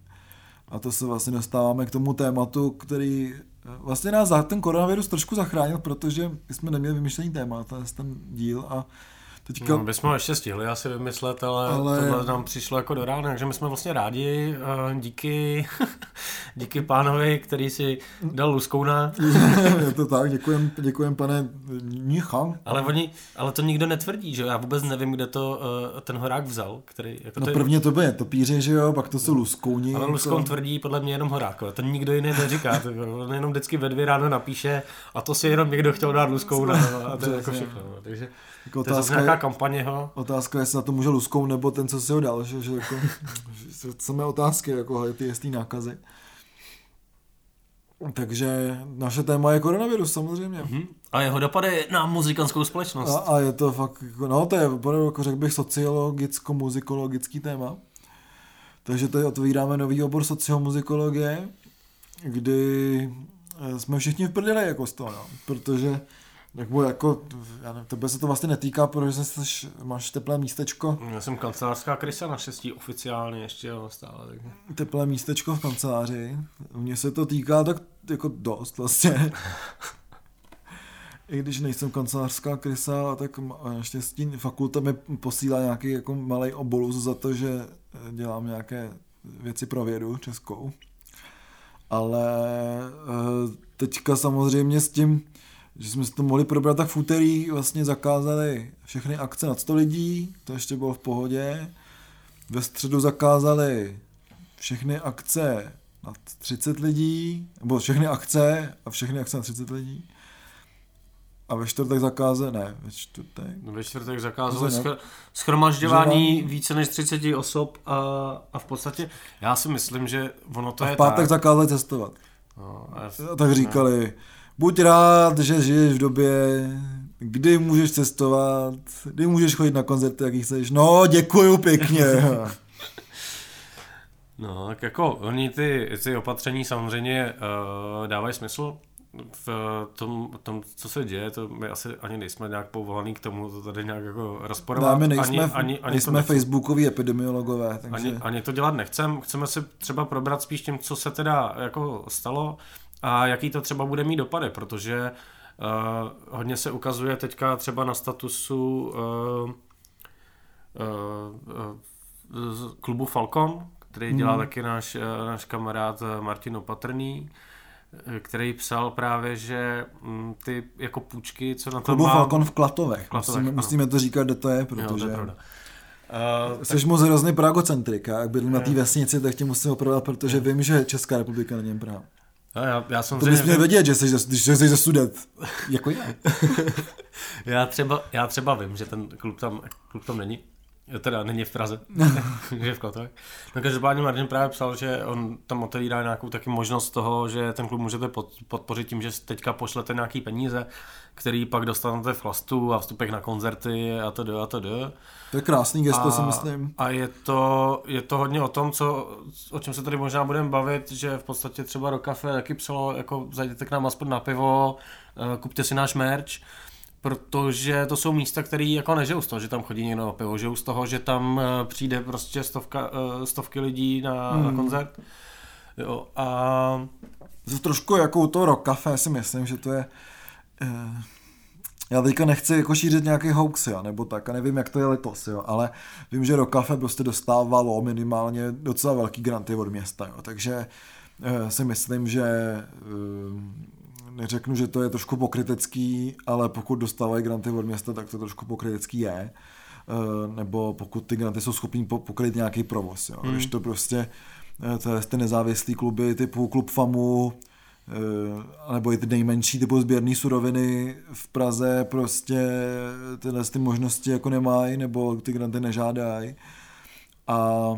A to se vlastně dostáváme k tomu tématu, který vlastně nás ten koronavirus trošku zachránil, protože jsme neměli vymyšlený téma, ten díl a Teďka... No, bychom ještě stihli asi vymyslet, ale, ale... tohle nám přišlo jako do rána, takže my jsme vlastně rádi, uh, díky, [LAUGHS] díky pánovi, který si dal luskouna. [LAUGHS] Je to tak, děkujem, děkujem pane Nicha. Ale, oni, ale to nikdo netvrdí, že já vůbec nevím, kde to uh, ten horák vzal. Který, jako no to prvně to bude topíři, že jo, pak to jsou luskouni. Ale luskoun to... tvrdí podle mě jenom horák, to nikdo jiný neříká, to, on jenom vždycky ve dvě ráno napíše a to si jenom někdo chtěl dát luskouna a to je jako všechno. Takže jako to otázka je nějaká kampaně, ho. Otázka je, jestli na to může luskou nebo ten, co si ho dal, že, že jako, že samé otázky, jako ty jestý nákazy. Takže naše téma je koronavirus samozřejmě. Mm-hmm. A jeho dopady na muzikánskou společnost. A, a je to fakt, jako, no to je opravdu, jako řekl bych, sociologicko-muzikologický téma. Takže tady otvíráme nový obor sociomuzikologie, kdy eh, jsme všichni v prdeli jako z toho, no. protože nebo jako, já nevím, tebe se to vlastně netýká, protože jsi, máš teplé místečko. Já jsem kancelářská krysa naštěstí oficiálně ještě jo, stále. Tak... Teplé místečko v kanceláři. Mně se to týká tak jako dost vlastně. [LAUGHS] I když nejsem kancelářská krysa, tak naštěstí fakulta mi posílá nějaký jako malý obolus za to, že dělám nějaké věci pro vědu českou. Ale eh, teďka samozřejmě s tím, že jsme si to mohli probrat, tak v úterý vlastně zakázali všechny akce nad 100 lidí, to ještě bylo v pohodě. Ve středu zakázali všechny akce nad 30 lidí, nebo všechny akce a všechny akce nad 30 lidí. A ve čtvrtek zakázali, ne, ve čtvrtek. No ve čtvrtek zakázali schr- schromažďování více než 30 osob a, a v podstatě já si myslím, že ono to a je v pátek tak. zakázali testovat. No, a tak říkali, no buď rád, že žiješ v době, kdy můžeš cestovat, kdy můžeš chodit na koncerty, jaký chceš. No, děkuju pěkně. [LAUGHS] no, tak jako oni ty, ty opatření samozřejmě uh, dávají smysl v tom, tom, co se děje, to my asi ani nejsme nějak povolaný k tomu, to tady nějak jako rozporovat. Ne, my nejsme, ani, ani, ani nejsme facebookoví epidemiologové. Takže... Ani, ani to dělat nechcem, chceme si třeba probrat spíš tím, co se teda jako stalo a jaký to třeba bude mít dopady, protože uh, hodně se ukazuje teďka třeba na statusu uh, uh, klubu Falcon, který dělá hmm. taky náš, náš kamarád Martin Opatrný, který psal právě, že mm, ty jako půjčky, co na to Klubu mám... Falcon v Klatovech. Klatovech musíme, musíme to říkat, kde to je, protože... Jo, to je pravda. Uh, Jsi tak... moc hrozný Pragocentrik, jak bydlím na té vesnici, tak tě musím opravovat, protože vím, že Česká republika není Praha. No, já, já jsem to bys měl vědět, že jsi, když jsi ze student, jako já. [LAUGHS] já, třeba, já třeba vím, že ten klub tam, klub tam není, teda není v Praze, [LAUGHS] že je v Klatovech. No každopádně Martin právě psal, že on tam otevírá nějakou taky možnost toho, že ten klub můžete podpořit tím, že teďka pošlete nějaký peníze, který pak dostanete v chlastu a vstupek na koncerty a to a to To je krásný gesto, a, si myslím. A je to, je to hodně o tom, co, o čem se tady možná budeme bavit, že v podstatě třeba do kafe taky psalo, jako zajděte k nám aspoň na pivo, eh, kupte si náš merch, protože to jsou místa, které jako nežijou z toho, že tam chodí někdo na pivo, žijou z toho, že tam eh, přijde prostě stovka, eh, stovky lidí na, hmm. na koncert. Jo, a... To trošku jako u toho rock cafe si myslím, že to je Eh, já teďka nechci jako šířit nějaký hoax, jo, nebo tak, a nevím, jak to je letos, jo, ale vím, že Rokafe prostě dostávalo minimálně docela velký granty od města, jo, takže si myslím, že neřeknu, že to je trošku pokrytecký, ale pokud dostávají granty od města, tak to trošku pokrytecký je. Nebo pokud ty granty jsou schopní pokryt nějaký provoz. Jo. Hmm. Když to prostě to je ty nezávislý kluby typu Klub FAMu, nebo i ty nejmenší typu sběrné suroviny v Praze prostě tyhle ty možnosti jako nemají, nebo ty granty nežádají. A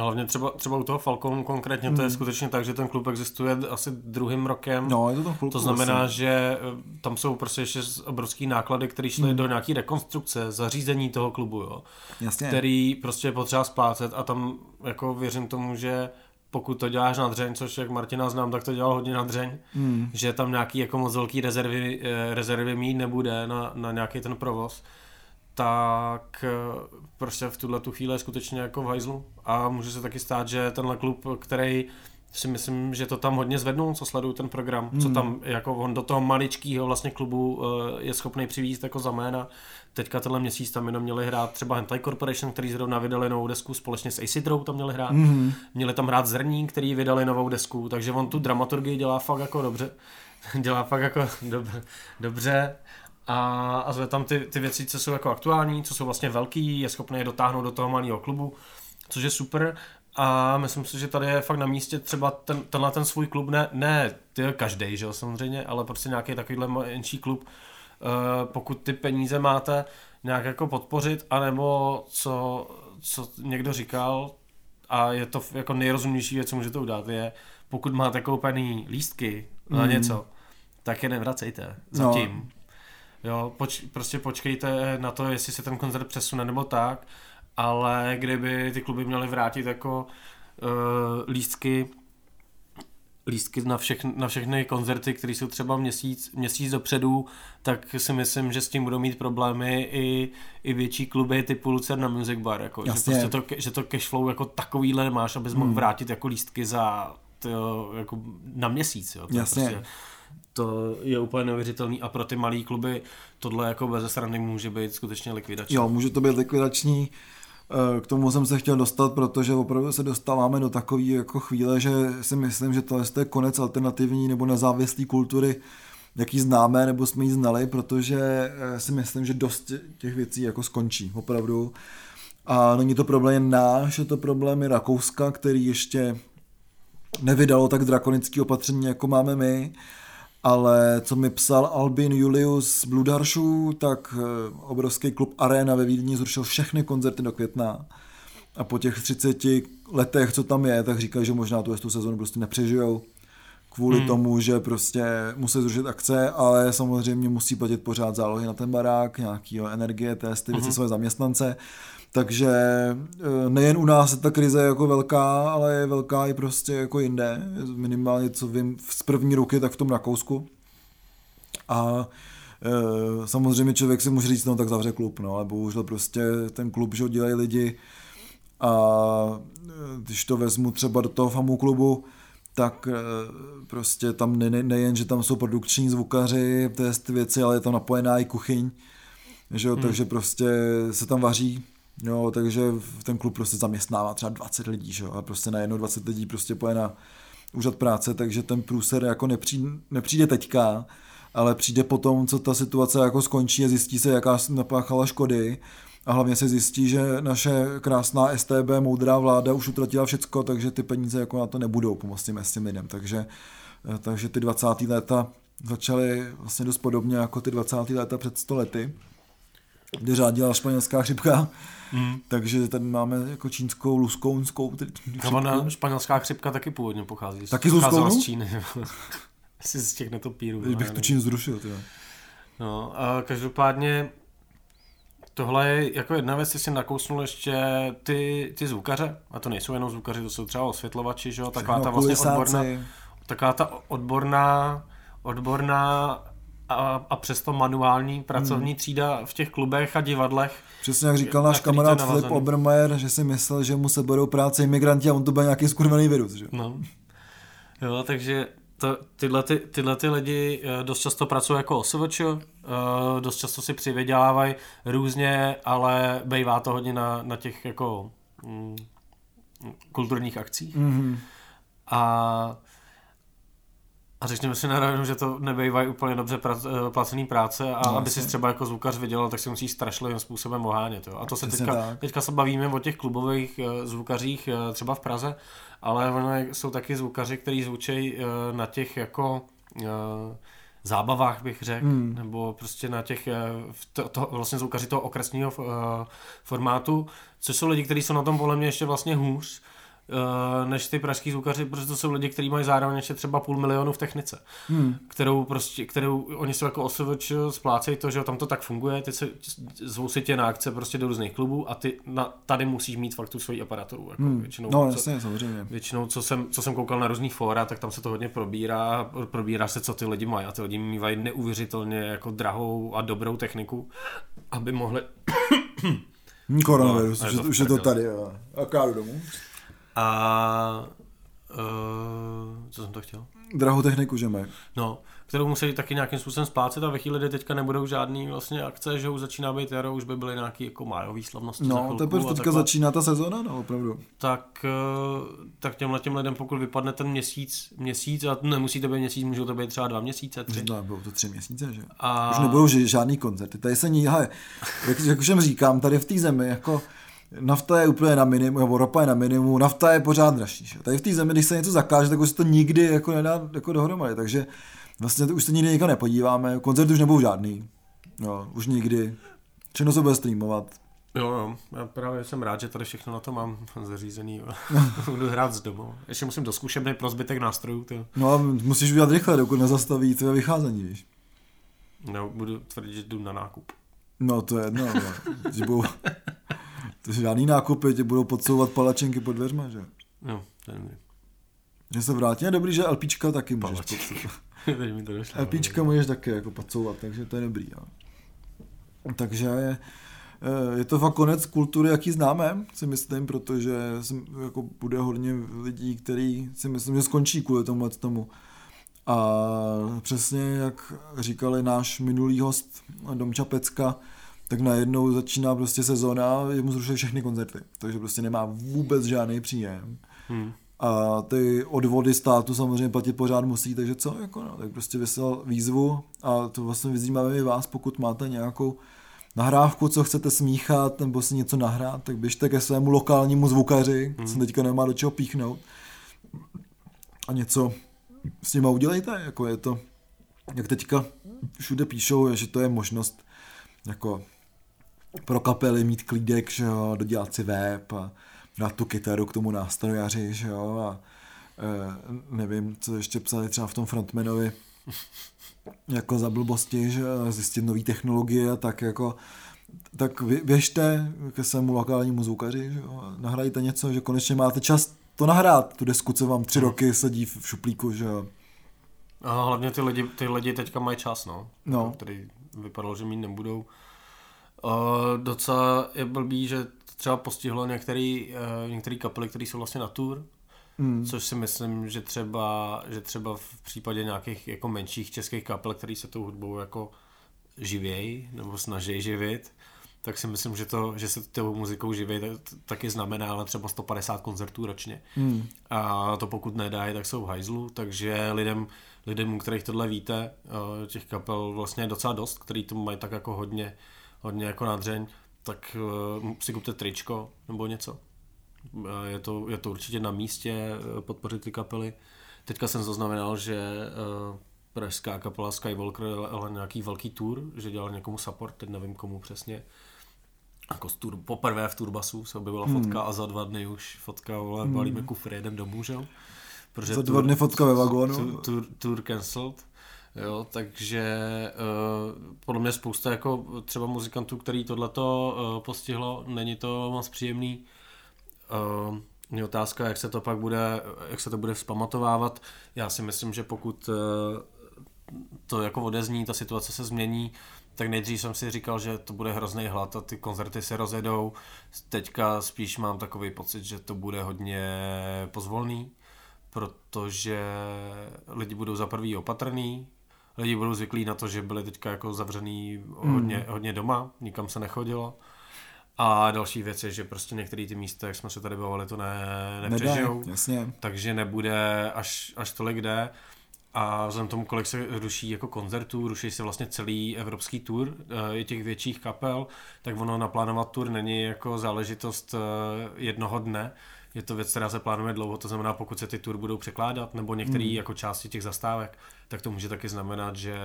Hlavně třeba, třeba u toho Falconu konkrétně hmm. to je hmm. skutečně tak, že ten klub existuje asi druhým rokem. No, je to, klub, to znamená, vlastně. že eh, tam jsou prostě ještě obrovský náklady, které šly hmm. do nějaké rekonstrukce, zařízení toho klubu, jo. Jasně. Který prostě je potřeba splácet a tam jako věřím tomu, že pokud to děláš na dřeň, což jak Martina znám, tak to dělal hodně na dřeň, hmm. že tam nějaký jako moc velký rezervy, eh, rezervy mít nebude na, na nějaký ten provoz tak eh, prostě v tuhle tu chvíli je skutečně jako v hajzlu a může se taky stát, že tenhle klub, který si myslím, že to tam hodně zvednul, co sleduju ten program, hmm. co tam jako on do toho maličkého vlastně klubu eh, je schopný přivízt jako za jména. Teďka tenhle měsíc tam jenom měli hrát třeba Hentai Corporation, který zrovna vydali novou desku, společně s Acidrou tam měli hrát. Hmm. Měli tam hrát Zrní, který vydali novou desku, takže on tu dramaturgii dělá fakt jako dobře. [LAUGHS] dělá fakt jako dobře, dobře a, a zve tam ty, ty věci, co jsou jako aktuální, co jsou vlastně velký, je schopný je dotáhnout do toho malého klubu, což je super. A myslím si, že tady je fakt na místě třeba ten, tenhle ten svůj klub, ne, ne ty každý, že jo, samozřejmě, ale prostě nějaký takovýhle menší klub, uh, pokud ty peníze máte nějak jako podpořit, anebo co, co někdo říkal, a je to jako nejrozumnější věc, co můžete udělat, je, pokud máte koupený lístky na mm. něco, tak je nevracejte. Zatím. No. Jo, poč, prostě počkejte na to, jestli se ten koncert přesune nebo tak, ale kdyby ty kluby měly vrátit jako uh, lístky lístky na, všech, na všechny koncerty, které jsou třeba měsíc, měsíc dopředu, tak si myslím, že s tím budou mít problémy i, i větší kluby typu Lucerna Music Bar, jako, že, prostě to, že to cashflow jako takovýhle nemáš, abys hmm. mohl vrátit jako lístky za to, jako na měsíc. Jo. To Jasně. Prostě, to je úplně neuvěřitelný a pro ty malé kluby tohle jako bez strany může být skutečně likvidační. Jo, může to být likvidační. Eh, k tomu jsem se chtěl dostat, protože opravdu se dostáváme do takové jako chvíle, že si myslím, že to je konec alternativní nebo nezávislé kultury, jaký známe nebo jsme ji znali, protože eh, si myslím, že dost těch věcí jako skončí, opravdu. A není to problém náš, je to problém i Rakouska, který ještě nevydalo tak drakonické opatření, jako máme my ale co mi psal Albin Julius z Bludaršu, tak eh, obrovský klub Arena ve Vídni zrušil všechny koncerty do května a po těch 30 letech, co tam je, tak říkají, že možná tu, tu sezonu prostě nepřežijou kvůli hmm. tomu, že prostě musí zrušit akce, ale samozřejmě musí platit pořád zálohy na ten barák, nějaký energie, testy, věci hmm. své zaměstnance. Takže eh, nejen u nás je ta krize jako velká, ale je velká i prostě jako jinde. Minimálně, co vím z první ruky, tak v tom Rakousku. A e, samozřejmě člověk si může říct, no tak zavře klub, no, ale bohužel prostě ten klub, že ho dělají lidi a eh, když to vezmu třeba do toho FAMU klubu, tak prostě tam ne, ne, nejen, že tam jsou produkční zvukaři, ty věci, ale je tam napojená i kuchyň, že jo, hmm. takže prostě se tam vaří Jo, takže ten klub prostě zaměstnává třeba 20 lidí, že jo, a prostě najednou 20 lidí prostě poje na úřad práce, takže ten průser jako nepřijde, nepřijde teďka, ale přijde potom, co ta situace jako skončí a zjistí se, jaká napáchala škody a hlavně se zjistí, že naše krásná STB, moudrá vláda už utratila všecko, takže ty peníze jako na to nebudou pomoct s tím lidem, takže, takže ty 20. léta začaly vlastně dost podobně jako ty 20. léta před 100 lety kde řádila španělská chřipka, mm. takže tady máme jako čínskou, luskounskou. No, španělská chřipka taky původně pochází. Taky z Luskounou? z Číny. [LAUGHS] Asi z těch netopírů. Když bych tu Čínu zrušil. Teda. No, a každopádně tohle je jako jedna věc, si nakousnul ještě ty, ty zvukaře, a to nejsou jenom zvukaři, to jsou třeba osvětlovači, že jo, taková ta vlastně odborná, taková ta odborná, odborná a, a přesto manuální pracovní hmm. třída v těch klubech a divadlech. Přesně jak říkal náš kamarád Filip Obermeier, že si myslel, že mu se budou práce imigranti a on to byl nějaký skurvený virus. Že? No. Jo, takže to, tyhle, ty, tyhle ty lidi eh, dost často pracují jako OSVČ, uh, dost často si přivydělávají různě, ale bývá to hodně na, na těch jako mm, kulturních akcích. Mm-hmm. A a řekněme si na rovinu, že to nebývají úplně dobře prac, eh, placený práce a no, aby si třeba jako zvukař vydělal, tak si musí strašlivým způsobem ohánět. Jo. A to se teďka, teďka se bavíme o těch klubových eh, zvukařích eh, třeba v Praze, ale ono jsou taky zvukaři, kteří zvučejí na těch jako zábavách bych řekl, hmm. nebo prostě na těch to, to, vlastně zvukaři toho okresního formátu, což jsou lidi, kteří jsou na tom podle mě ještě vlastně hůř, než ty pražský zvukaři, protože to jsou lidi, kteří mají zároveň ještě třeba půl milionu v technice, hmm. kterou prostě, kterou oni jsou jako osoboč splácejí to, že tam to tak funguje, ty se zvou si tě na akce prostě do různých klubů a ty na, tady musíš mít fakt tu svoji aparaturu. Jako hmm. většinou, no jasně, co, samozřejmě. Většinou, co jsem, co jsem koukal na různých fóra, tak tam se to hodně probírá, probírá se, co ty lidi mají a ty lidi mývají neuvěřitelně jako drahou a dobrou techniku, aby mohli... [COUGHS] Koronavirus, no, už, je to, už je to tady. Jo. A káru domů. A uh, co jsem to chtěl? Drahou techniku, že mají. No, kterou musí taky nějakým způsobem splácet a ve chvíli, kdy teďka nebudou žádný vlastně akce, že už začíná být jaro, už by byly nějaký jako májový slavnosti. No, teprve teďka takhle. začíná ta sezona, no, opravdu. Tak, eh, tak těmhle těm lidem, pokud vypadne ten měsíc, měsíc, a nemusí to být měsíc, můžou to být třeba dva měsíce, tři. No, budou to tři měsíce, že? A... Už nebudou žádný koncerty. Tady se ní, jak, jak už říkám, tady v té zemi, jako nafta je úplně na minimum, nebo ropa je na minimum, nafta je pořád dražší. Že? Tady v té zemi, když se něco zakáže, tak už se to nikdy jako nedá jako dohromady, takže vlastně to už se nikdy nikam nepodíváme, koncert už nebudou žádný, no, už nikdy, všechno se bude streamovat. Jo, jo, já právě jsem rád, že tady všechno na to mám zařízený. [LAUGHS] Budu hrát z domu. Ještě musím do zkušebny pro zbytek nástrojů. Ty. No a musíš udělat rychle, dokud nezastaví tvé vycházení, víš. No, budu tvrdit, že jdu na nákup. No to je jedno, budou, [LAUGHS] to žádný nákupy, tě budou podsouvat palačenky pod dveřma, že? No, to je dobrý. Že se vrátí, je dobrý, že LPčka taky můžeš podsouvat. [LAUGHS] LPčka můžeš taky jako podsouvat, takže to je dobrý. Jo. Takže je, eh, je to fakt konec kultury, jaký známe, si myslím, protože jako bude hodně lidí, který si myslím, že skončí kvůli tomu tomu. A přesně jak říkali náš minulý host Domča Pecka, tak najednou začíná prostě sezóna a mu zrušili všechny koncerty. Takže prostě nemá vůbec žádný příjem. Hmm. A ty odvody státu samozřejmě platit pořád musí, takže co? Jako no, tak prostě vyslal výzvu a to vlastně vyzýváme i vás, pokud máte nějakou nahrávku, co chcete smíchat nebo si něco nahrát, tak běžte ke svému lokálnímu zvukaři, hmm. jsem teďka nemá do čeho píchnout a něco s nima udělejte, jako je to, jak teďka všude píšou, že to je možnost jako pro kapely mít klídek, že jo, dodělat si web a dát tu kytaru k tomu nástrojaři, že jo, a e, nevím, co ještě psali třeba v tom frontmanovi, jako za blbosti, že zjistit nové technologie, tak jako tak běžte ke svému lokálnímu zvukaři, že jo, nahrajte něco, že konečně máte čas to nahrát, tu desku, co vám tři roky sedí v šuplíku, že jo. A hlavně ty lidi, ty lidi teďka mají čas, no. no. Který vypadalo, že mít nebudou. Uh, docela je blbý, že třeba postihlo některý, uh, některý kapely, které jsou vlastně na tour, mm. což si myslím, že třeba, že třeba v případě nějakých jako menších českých kapel, které se tou hudbou jako živějí nebo snaží živit, tak si myslím, že, to, že se tou muzikou živí taky znamená ale třeba 150 koncertů ročně. Mm. A to pokud nedají, tak jsou v hajzlu, takže lidem, lidem, u kterých tohle víte, uh, těch kapel vlastně je docela dost, který tomu mají tak jako hodně hodně jako nadřeň, tak uh, si kupte tričko nebo něco. Uh, je, to, je to určitě na místě uh, podpořit ty kapely. Teďka jsem zaznamenal, že uh, pražská kapela Skywalker ale nějaký velký tour, že dělal někomu support, teď nevím komu přesně. Jako tour, poprvé v Turbasu se objevila hmm. fotka a za dva dny už fotka, vole, hmm. balíme kufry, jedem domů, že jo? za dva dny fotka ve vagónu. Tour, tour, tour cancelled. Jo, takže uh, podle mě spousta jako třeba muzikantů, který tohleto uh, postihlo, není to moc příjemný. Uh, je otázka, jak se to pak bude, jak se to bude vzpamatovávat. Já si myslím, že pokud uh, to jako odezní, ta situace se změní, tak nejdřív jsem si říkal, že to bude hrozný hlad a ty koncerty se rozjedou. Teďka spíš mám takový pocit, že to bude hodně pozvolný, protože lidi budou za prvý opatrný, lidi budou zvyklí na to, že byli teďka jako zavřený hodně, hmm. hodně doma, nikam se nechodilo. A další věc je, že prostě některé ty místa, jak jsme se tady bavili, to ne, nepřežijou. Nedaj, jasně. Takže nebude až, až tolik jde. A vzhledem tomu, kolik se ruší jako koncertů, ruší se vlastně celý evropský tour je těch větších kapel, tak ono naplánovat tour není jako záležitost eh, jednoho dne. Je to věc, která se plánuje dlouho, to znamená, pokud se ty tour budou překládat, nebo některé hmm. jako části těch zastávek, tak to může taky znamenat, že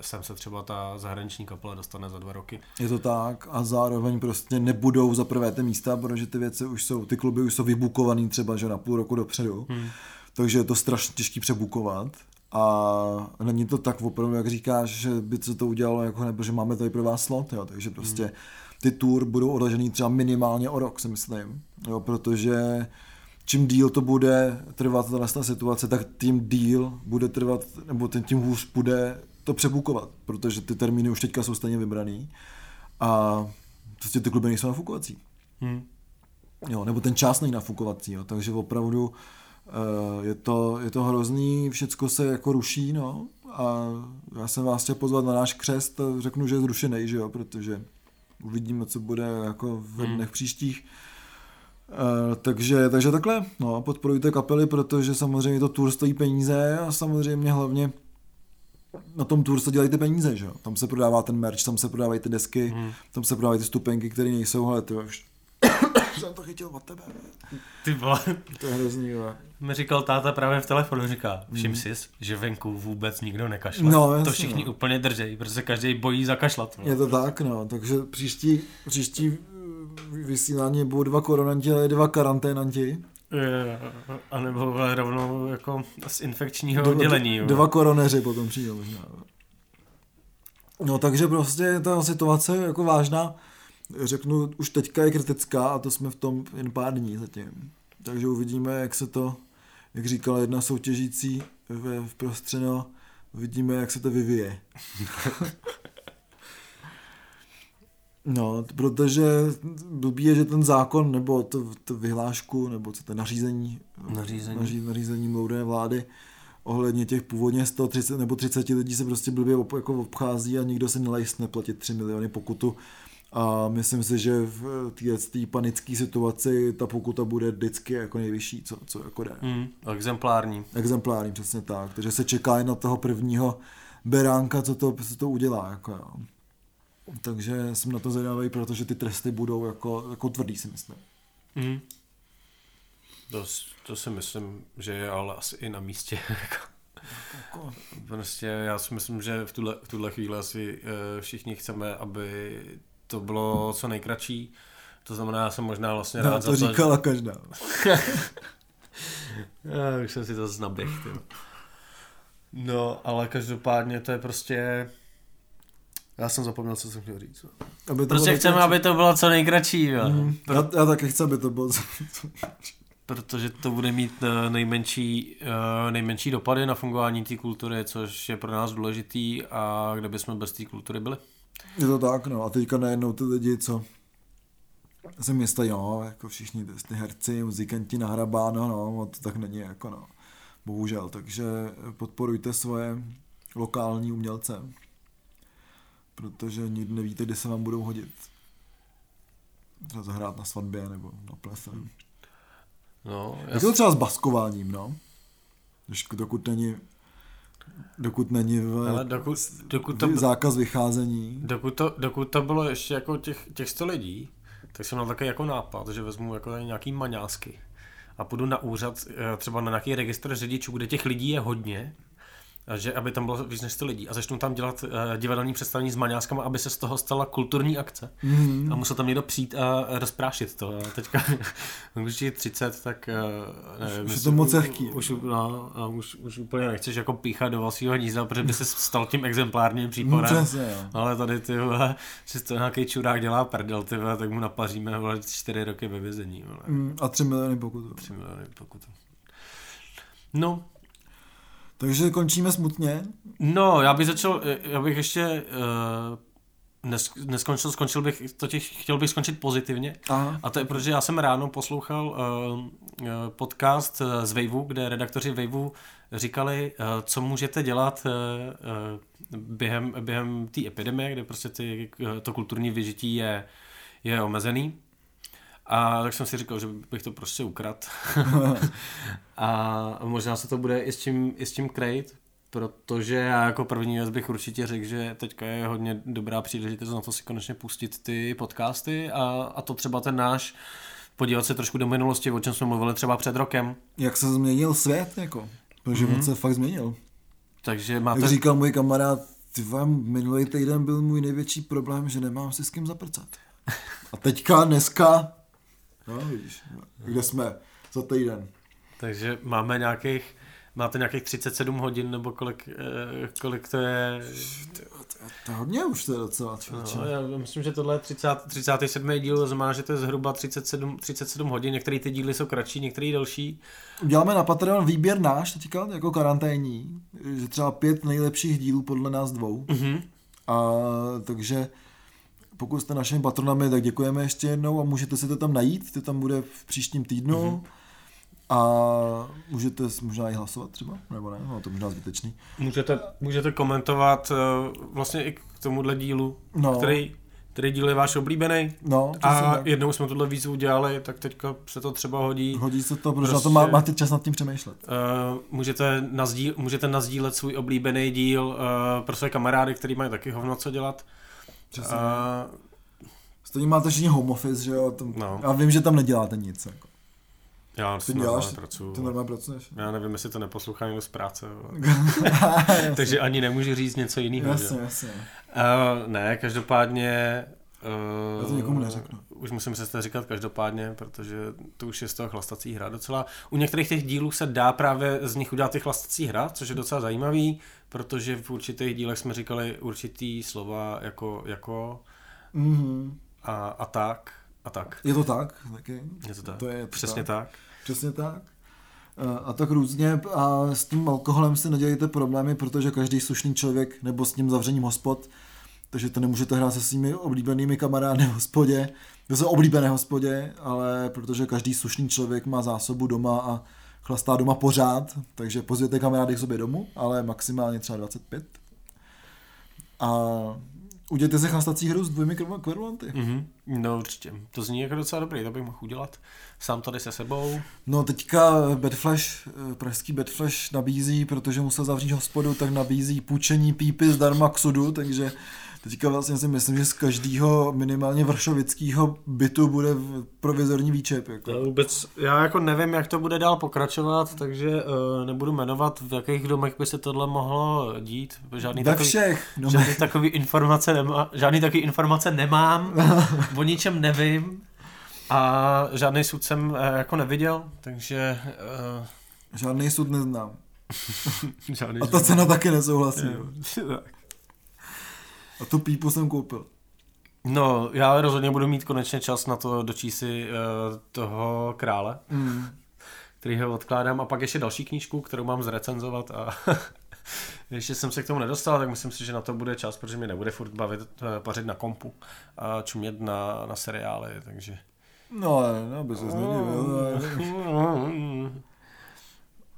sem se třeba ta zahraniční kapela dostane za dva roky. Je to tak a zároveň prostě nebudou za prvé ty místa, protože ty věci už jsou, ty kluby už jsou vybukovaný třeba, že na půl roku dopředu. Hmm. Takže je to strašně těžký přebukovat. A není to tak opravdu, jak říkáš, že by se to udělalo, jako nebo že máme tady pro vás slot, jo, takže prostě hmm. ty tour budou odložený třeba minimálně o rok, si myslím, jo, protože čím díl to bude trvat ta situace, tak tím díl bude trvat, nebo ten tím hůř bude to přebukovat, protože ty termíny už teďka jsou stejně vybraný a prostě ty kluby nejsou nafukovací. Hmm. Jo, nebo ten čas není nafukovací, jo, takže opravdu Eh, je to, je to hrozný, všecko se jako ruší, no. A já jsem vás chtěl pozvat na náš křest a řeknu, že je zrušený, že jo, protože uvidíme, co bude jako v hmm. dnech příštích. Uh, takže, takže takhle, no, podporujte kapely, protože samozřejmě to tour stojí peníze a samozřejmě hlavně na tom tour se dělají ty peníze, že jo. Tam se prodává ten merch, tam se prodávají ty desky, hmm. tam se prodávají ty stupenky, které nejsou, ale ty už [COUGHS] jsem to chytil od tebe. Ty vole. To je hrozný, jo. Mi říkal táta právě v telefonu, říká, všim mm. si, že venku vůbec nikdo nekašle. No, jasně, to všichni no. úplně držej, protože každý bojí zakašlat. No. Je to tak, no, takže příští, příští vysílání budou dva koronanti, ale dva karanténanti. A nebo rovnou jako z infekčního dva, oddělení. Dva koroneři potom přijdou možná. No takže prostě ta situace je jako vážná řeknu, už teďka je kritická a to jsme v tom jen pár dní zatím. Takže uvidíme, jak se to, jak říkala jedna soutěžící ve, v prostřeno, uvidíme, jak se to vyvíje. [LAUGHS] no, protože blbý je, že ten zákon, nebo to, to vyhlášku, nebo co to nařízení, nařízení, naří, nařízení moudré vlády, ohledně těch původně 130 nebo 30 lidí se prostě blbě jako obchází a nikdo se nelajstne platit 3 miliony pokutu a myslím si, že v té panické situaci ta pokuta bude vždycky jako nejvyšší, co, co jako jde. Mm, exemplární. Exemplární, přesně tak. Takže se čeká jen na toho prvního beránka, co to, co to udělá. Jako, jo. Takže jsem na to zvědavý, protože ty tresty budou jako, jako tvrdý, si myslím. Mm. To, to si myslím, že je ale asi i na místě. [LAUGHS] Jako. Prostě já si myslím, že v tuhle, v tuhle chvíli asi uh, všichni chceme, aby to bylo co nejkratší. To znamená, já jsem možná vlastně no, rád to za to, říkala že... každá. [LAUGHS] já už jsem si to znaběh. No, ale každopádně to je prostě... Já jsem zapomněl, co jsem chtěl říct. Aby to prostě chceme, nejkratší. aby to bylo co nejkratší. Jo. Mm, já, já taky chci, aby to bylo co Protože to bude mít eh, nejmenší, eh, nejmenší dopady na fungování té kultury, což je pro nás důležitý a kde bychom bez té kultury byli. Je to tak, no. A teďka najednou ty lidi, co se města, jo, jako všichni ty herci, muzikanti nahrabáno, no, to tak není, jako no. Bohužel, takže podporujte svoje lokální umělce, protože nikdy nevíte, kdy se vám budou hodit. Třeba zahrát na svatbě nebo na plese. No, Jak to třeba s baskováním, no? Když dokud není Dokud není v, Ale dokud, dokud to, zákaz vycházení. Dokud to, dokud to bylo ještě jako těch, těch 100 lidí, tak jsem měl takový jako nápad, že vezmu jako nějaký maňásky a půjdu na úřad, eh, třeba na nějaký registr řidičů, kde těch lidí je hodně že aby tam bylo víc než 100 lidí a začnou tam dělat uh, divadelní představení s maňáskama, aby se z toho stala kulturní akce. Mm. A musel tam někdo přijít a rozprášit to. A teďka, [LAUGHS] když je 30, tak uh, nevím, už je to moc lehký. Už, no, a už, už úplně nechceš jako píchat do vlastního hnízda, protože by se stal tím exemplárním případem. Mm, přesně, Ale tady ty vole, si to nějaký čurák dělá prdel, ty vole, tak mu napaříme vole, 4 roky ve vězení. Mm, a 3 miliony pokutu. 3 miliony pokutu. No, takže končíme smutně. No, já bych začal, já bych ještě uh, nes, neskončil, skončil bych, totiž chtěl bych skončit pozitivně. Aha. A to je, protože já jsem ráno poslouchal uh, podcast z Waveu, kde redaktoři Waveu říkali, uh, co můžete dělat uh, uh, během, během té epidemie, kde prostě ty, to kulturní vyžití je je omezený. A tak jsem si říkal, že bych to prostě ukrad. [LAUGHS] a možná se to bude i s tím, i s tím krejt, protože já jako první věc bych určitě řekl, že teďka je hodně dobrá příležitost na to si konečně pustit ty podcasty a, a to třeba ten náš podívat se trošku do minulosti, o čem jsme mluvili třeba před rokem. Jak se změnil svět, jako, protože mm-hmm. on se fakt změnil. Takže máte... Jak říkal můj kamarád, ty vám minulý týden byl můj největší problém, že nemám si s kým zaprcat. A teďka, dneska, no vidíš, kde jsme za týden. Takže máme nějakých Máte nějakých 37 hodin, nebo kolik, eh, kolik to je? To, je hodně už, to je docela No, já myslím, že tohle je 30, 37. díl, to znamená, že to je zhruba 37, 37 hodin, některé ty díly jsou kratší, některé delší. Uděláme na Patreon výběr náš teďka, jako karanténní, že třeba pět nejlepších dílů podle nás dvou. Mm-hmm. A takže pokud jste našimi patronami, tak děkujeme ještě jednou a můžete si to tam najít, to tam bude v příštím týdnu. Mm-hmm a můžete možná i hlasovat třeba, nebo ne, no, to možná zbytečný. Můžete, můžete komentovat uh, vlastně i k tomuhle dílu, no. který, který díl je váš oblíbený. No, a tak. jednou jsme tuhle výzvu udělali, tak teďka se to třeba hodí. Hodí se to, protože prostě, na to má, prostě- máte čas nad tím přemýšlet. Uh, můžete, nazdíl, můžete nazdílet svůj oblíbený díl uh, pro své kamarády, který mají taky hovno co dělat. Přesně. Uh, Stejně máte všichni home office, že jo? Tom, no. Já vím, že tam neděláte nic. Jako. Já ty děláš, pracuju. Ty normálně pracuješ. Já nevím, jestli to neposlouchá někdo z práce. [LAUGHS] Takže ani nemůžu říct něco jiného. Jasně, jasně. Uh, ne, každopádně Uh, Já to nikomu neřeknu. Už musím se říkat každopádně, protože to už je z toho chlastací hra docela. U některých těch dílů se dá právě z nich udělat ty chlastací hra, což je docela zajímavý, protože v určitých dílech jsme říkali určitý slova jako, jako mm-hmm. a, a tak a tak. Je to tak? Taky? Je to tak. To je Přesně tak. tak. Přesně tak. A tak různě a s tím alkoholem si nedělejte problémy, protože každý slušný člověk nebo s tím zavřením hospod, takže to nemůžete hrát se svými oblíbenými kamarády v hospodě, se oblíbené hospodě, ale protože každý slušný člověk má zásobu doma a chlastá doma pořád, takže pozvěte kamarády k sobě domů, ale maximálně třeba 25. A Udělejte si chlastací hru s dvojími kverulanty. Mm-hmm. No určitě. To zní jako docela dobrý, to bych mohl udělat. Sám tady se sebou. No teďka Bedflash, eh, pražský Bedflash nabízí, protože musel zavřít hospodu, tak nabízí půjčení pípy zdarma k sudu, takže Teďka vlastně si myslím, že z každého minimálně vršovického bytu bude provizorní výčep. Jako. Já vůbec, já jako nevím, jak to bude dál pokračovat, takže uh, nebudu jmenovat, v jakých domech by se tohle mohlo dít. Žádný Ve takový, všech. Žádný [LAUGHS] takový informace nemá, žádný takový informace nemám, [LAUGHS] o ničem nevím a žádný sud jsem uh, jako neviděl, takže... Uh... Žádný sud neznám. [LAUGHS] žádný a ta cena taky nesouhlasí. tak. A tu pípu jsem koupil. No, já rozhodně budu mít konečně čas na to dočíst si uh, toho krále, mm. který ho odkládám. A pak ještě další knížku, kterou mám zrecenzovat a [LAUGHS] ještě jsem se k tomu nedostal, tak myslím si, že na to bude čas, protože mi nebude furt bavit uh, pařit na kompu a čumět na, na seriály, takže... No, no, aby se znedivil. [LAUGHS]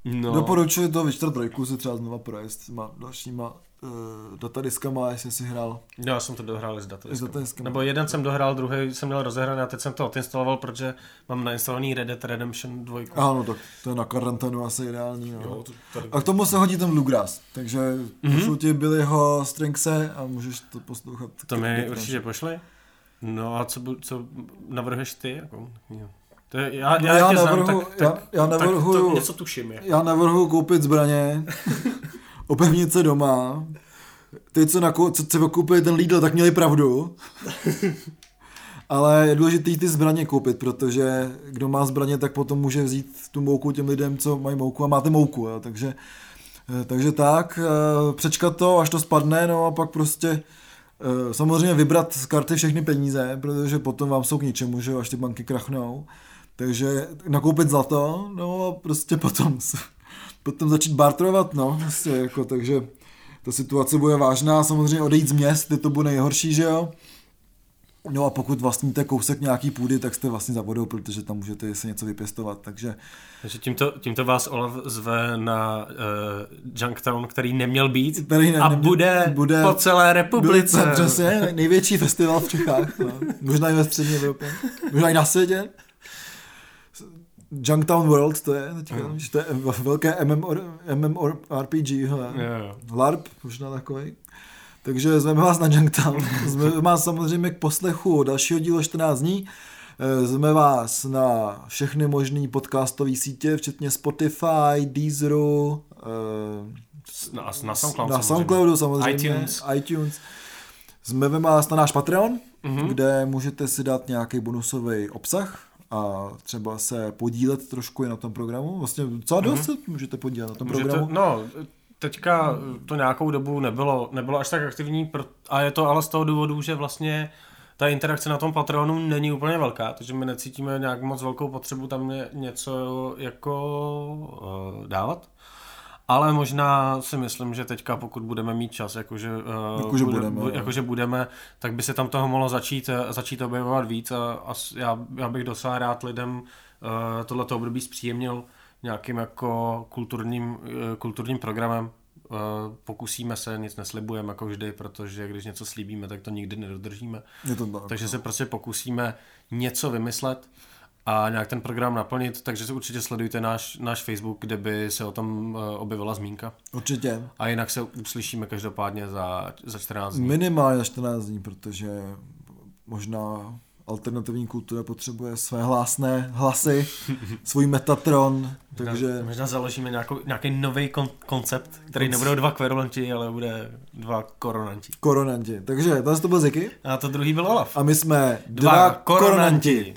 No. Doporučuji to Witcher 3 si třeba znova projekt s dalšíma uh, datadiskama, jestli jsi hrál. Já jsem to dohrál s datadiskama. Nebo jeden jsem dohrál, druhý jsem měl rozehraný a teď jsem to odinstaloval, protože mám nainstalovaný Red Dead Redemption 2. Ano, tak to je na karanténu asi ideální. Jo. Jo, to tady... A k tomu se hodí ten Bluegrass, takže mm-hmm. pošlu ti jeho Stringse a můžeš to poslouchat. To mi určitě pošli. No a co, co navrhuješ ty? Jako, jo. To je, já, já, já, navrhu, znám, tak, já, já navrhu, tak to něco tuším. Jak. Já navrhu koupit zbraně, [LAUGHS] opevnit se doma. Ty, co, nakou, co, co koupili ten Lidl, tak měli pravdu. [LAUGHS] Ale je důležité ty zbraně koupit, protože kdo má zbraně, tak potom může vzít tu mouku těm lidem, co mají mouku a máte mouku. Jo. Takže, eh, takže tak, eh, přečkat to, až to spadne, no a pak prostě eh, samozřejmě vybrat z karty všechny peníze, protože potom vám jsou k ničemu, že až ty banky krachnou. Takže nakoupit zlato, no a prostě potom, potom začít bartrovat, no, prostě jako, takže ta situace bude vážná, samozřejmě odejít z měst, je to bude nejhorší, že jo. No a pokud vlastníte kousek nějaký půdy, tak jste vlastně za vodou, protože tam můžete se něco vypěstovat, takže... Takže tímto, tímto vás Olaf zve na uh, Junktown, který neměl být Který ne, a neměl- bude, bude po celé republice. Bude, přesně, největší festival v Čechách, no. možná i ve střední Evropě, možná i na světě. Junktown World to je, teďka, Mm. to je velké MMOR, MMORPG, hele. Jo, jo. LARP, možná takový. Takže zveme vás na Junktown. [LAUGHS] Zveme vás samozřejmě k poslechu dalšího dílu 14 dní. Eh, Zveme vás na všechny možné podcastové sítě, včetně Spotify, Deezeru, eh, Na, na SoundCloud na samozřejmě. Soundcloudu samozřejmě, iTunes. iTunes. Zveme vás na náš Patreon, Mhm. mm-hmm. kde můžete si dát nějaký bonusový obsah a třeba se podílet trošku i na tom programu. Vlastně docela dost se můžete podílet na tom Můžete, programu. no, teďka to nějakou dobu nebylo, nebylo až tak aktivní pro, a je to ale z toho důvodu, že vlastně ta interakce na tom Patreonu není úplně velká, takže my necítíme nějak moc velkou potřebu tam ně, něco jako uh, dávat. Ale možná si myslím, že teďka, pokud budeme mít čas, jakože, uh, Jakože budeme, bu, jo. jakože budeme, tak by se tam toho mohlo začít, eh, začít objevovat víc a, a já, já bych docela rád lidem uh, tohleto období zpříjemnil nějakým jako kulturním, eh, kulturním programem. Eh, Pokusíme se, nic neslibujeme jako vždy, protože když něco slíbíme, tak to nikdy nedodržíme. Je to tak. Takže se prostě pokusíme něco vymyslet a nějak ten program naplnit, takže si určitě sledujte náš, náš Facebook, kde by se o tom eh, objevila zmínka. Určitě. A jinak se uslyšíme každopádně za, za 14 dní. Minimálně na 14 dní, protože možná alternativní kultura potřebuje své hlásné hlasy, [LAUGHS] svůj Metatron, takže Možná založíme nějakou, nějaký nový kon- koncept, který nebudou dva kverulanti, ale bude dva koronanti. koronanti. Takže tohle to byl Ziky A to druhý byl Olaf. a my jsme Dva dva, koronanti. koronanti.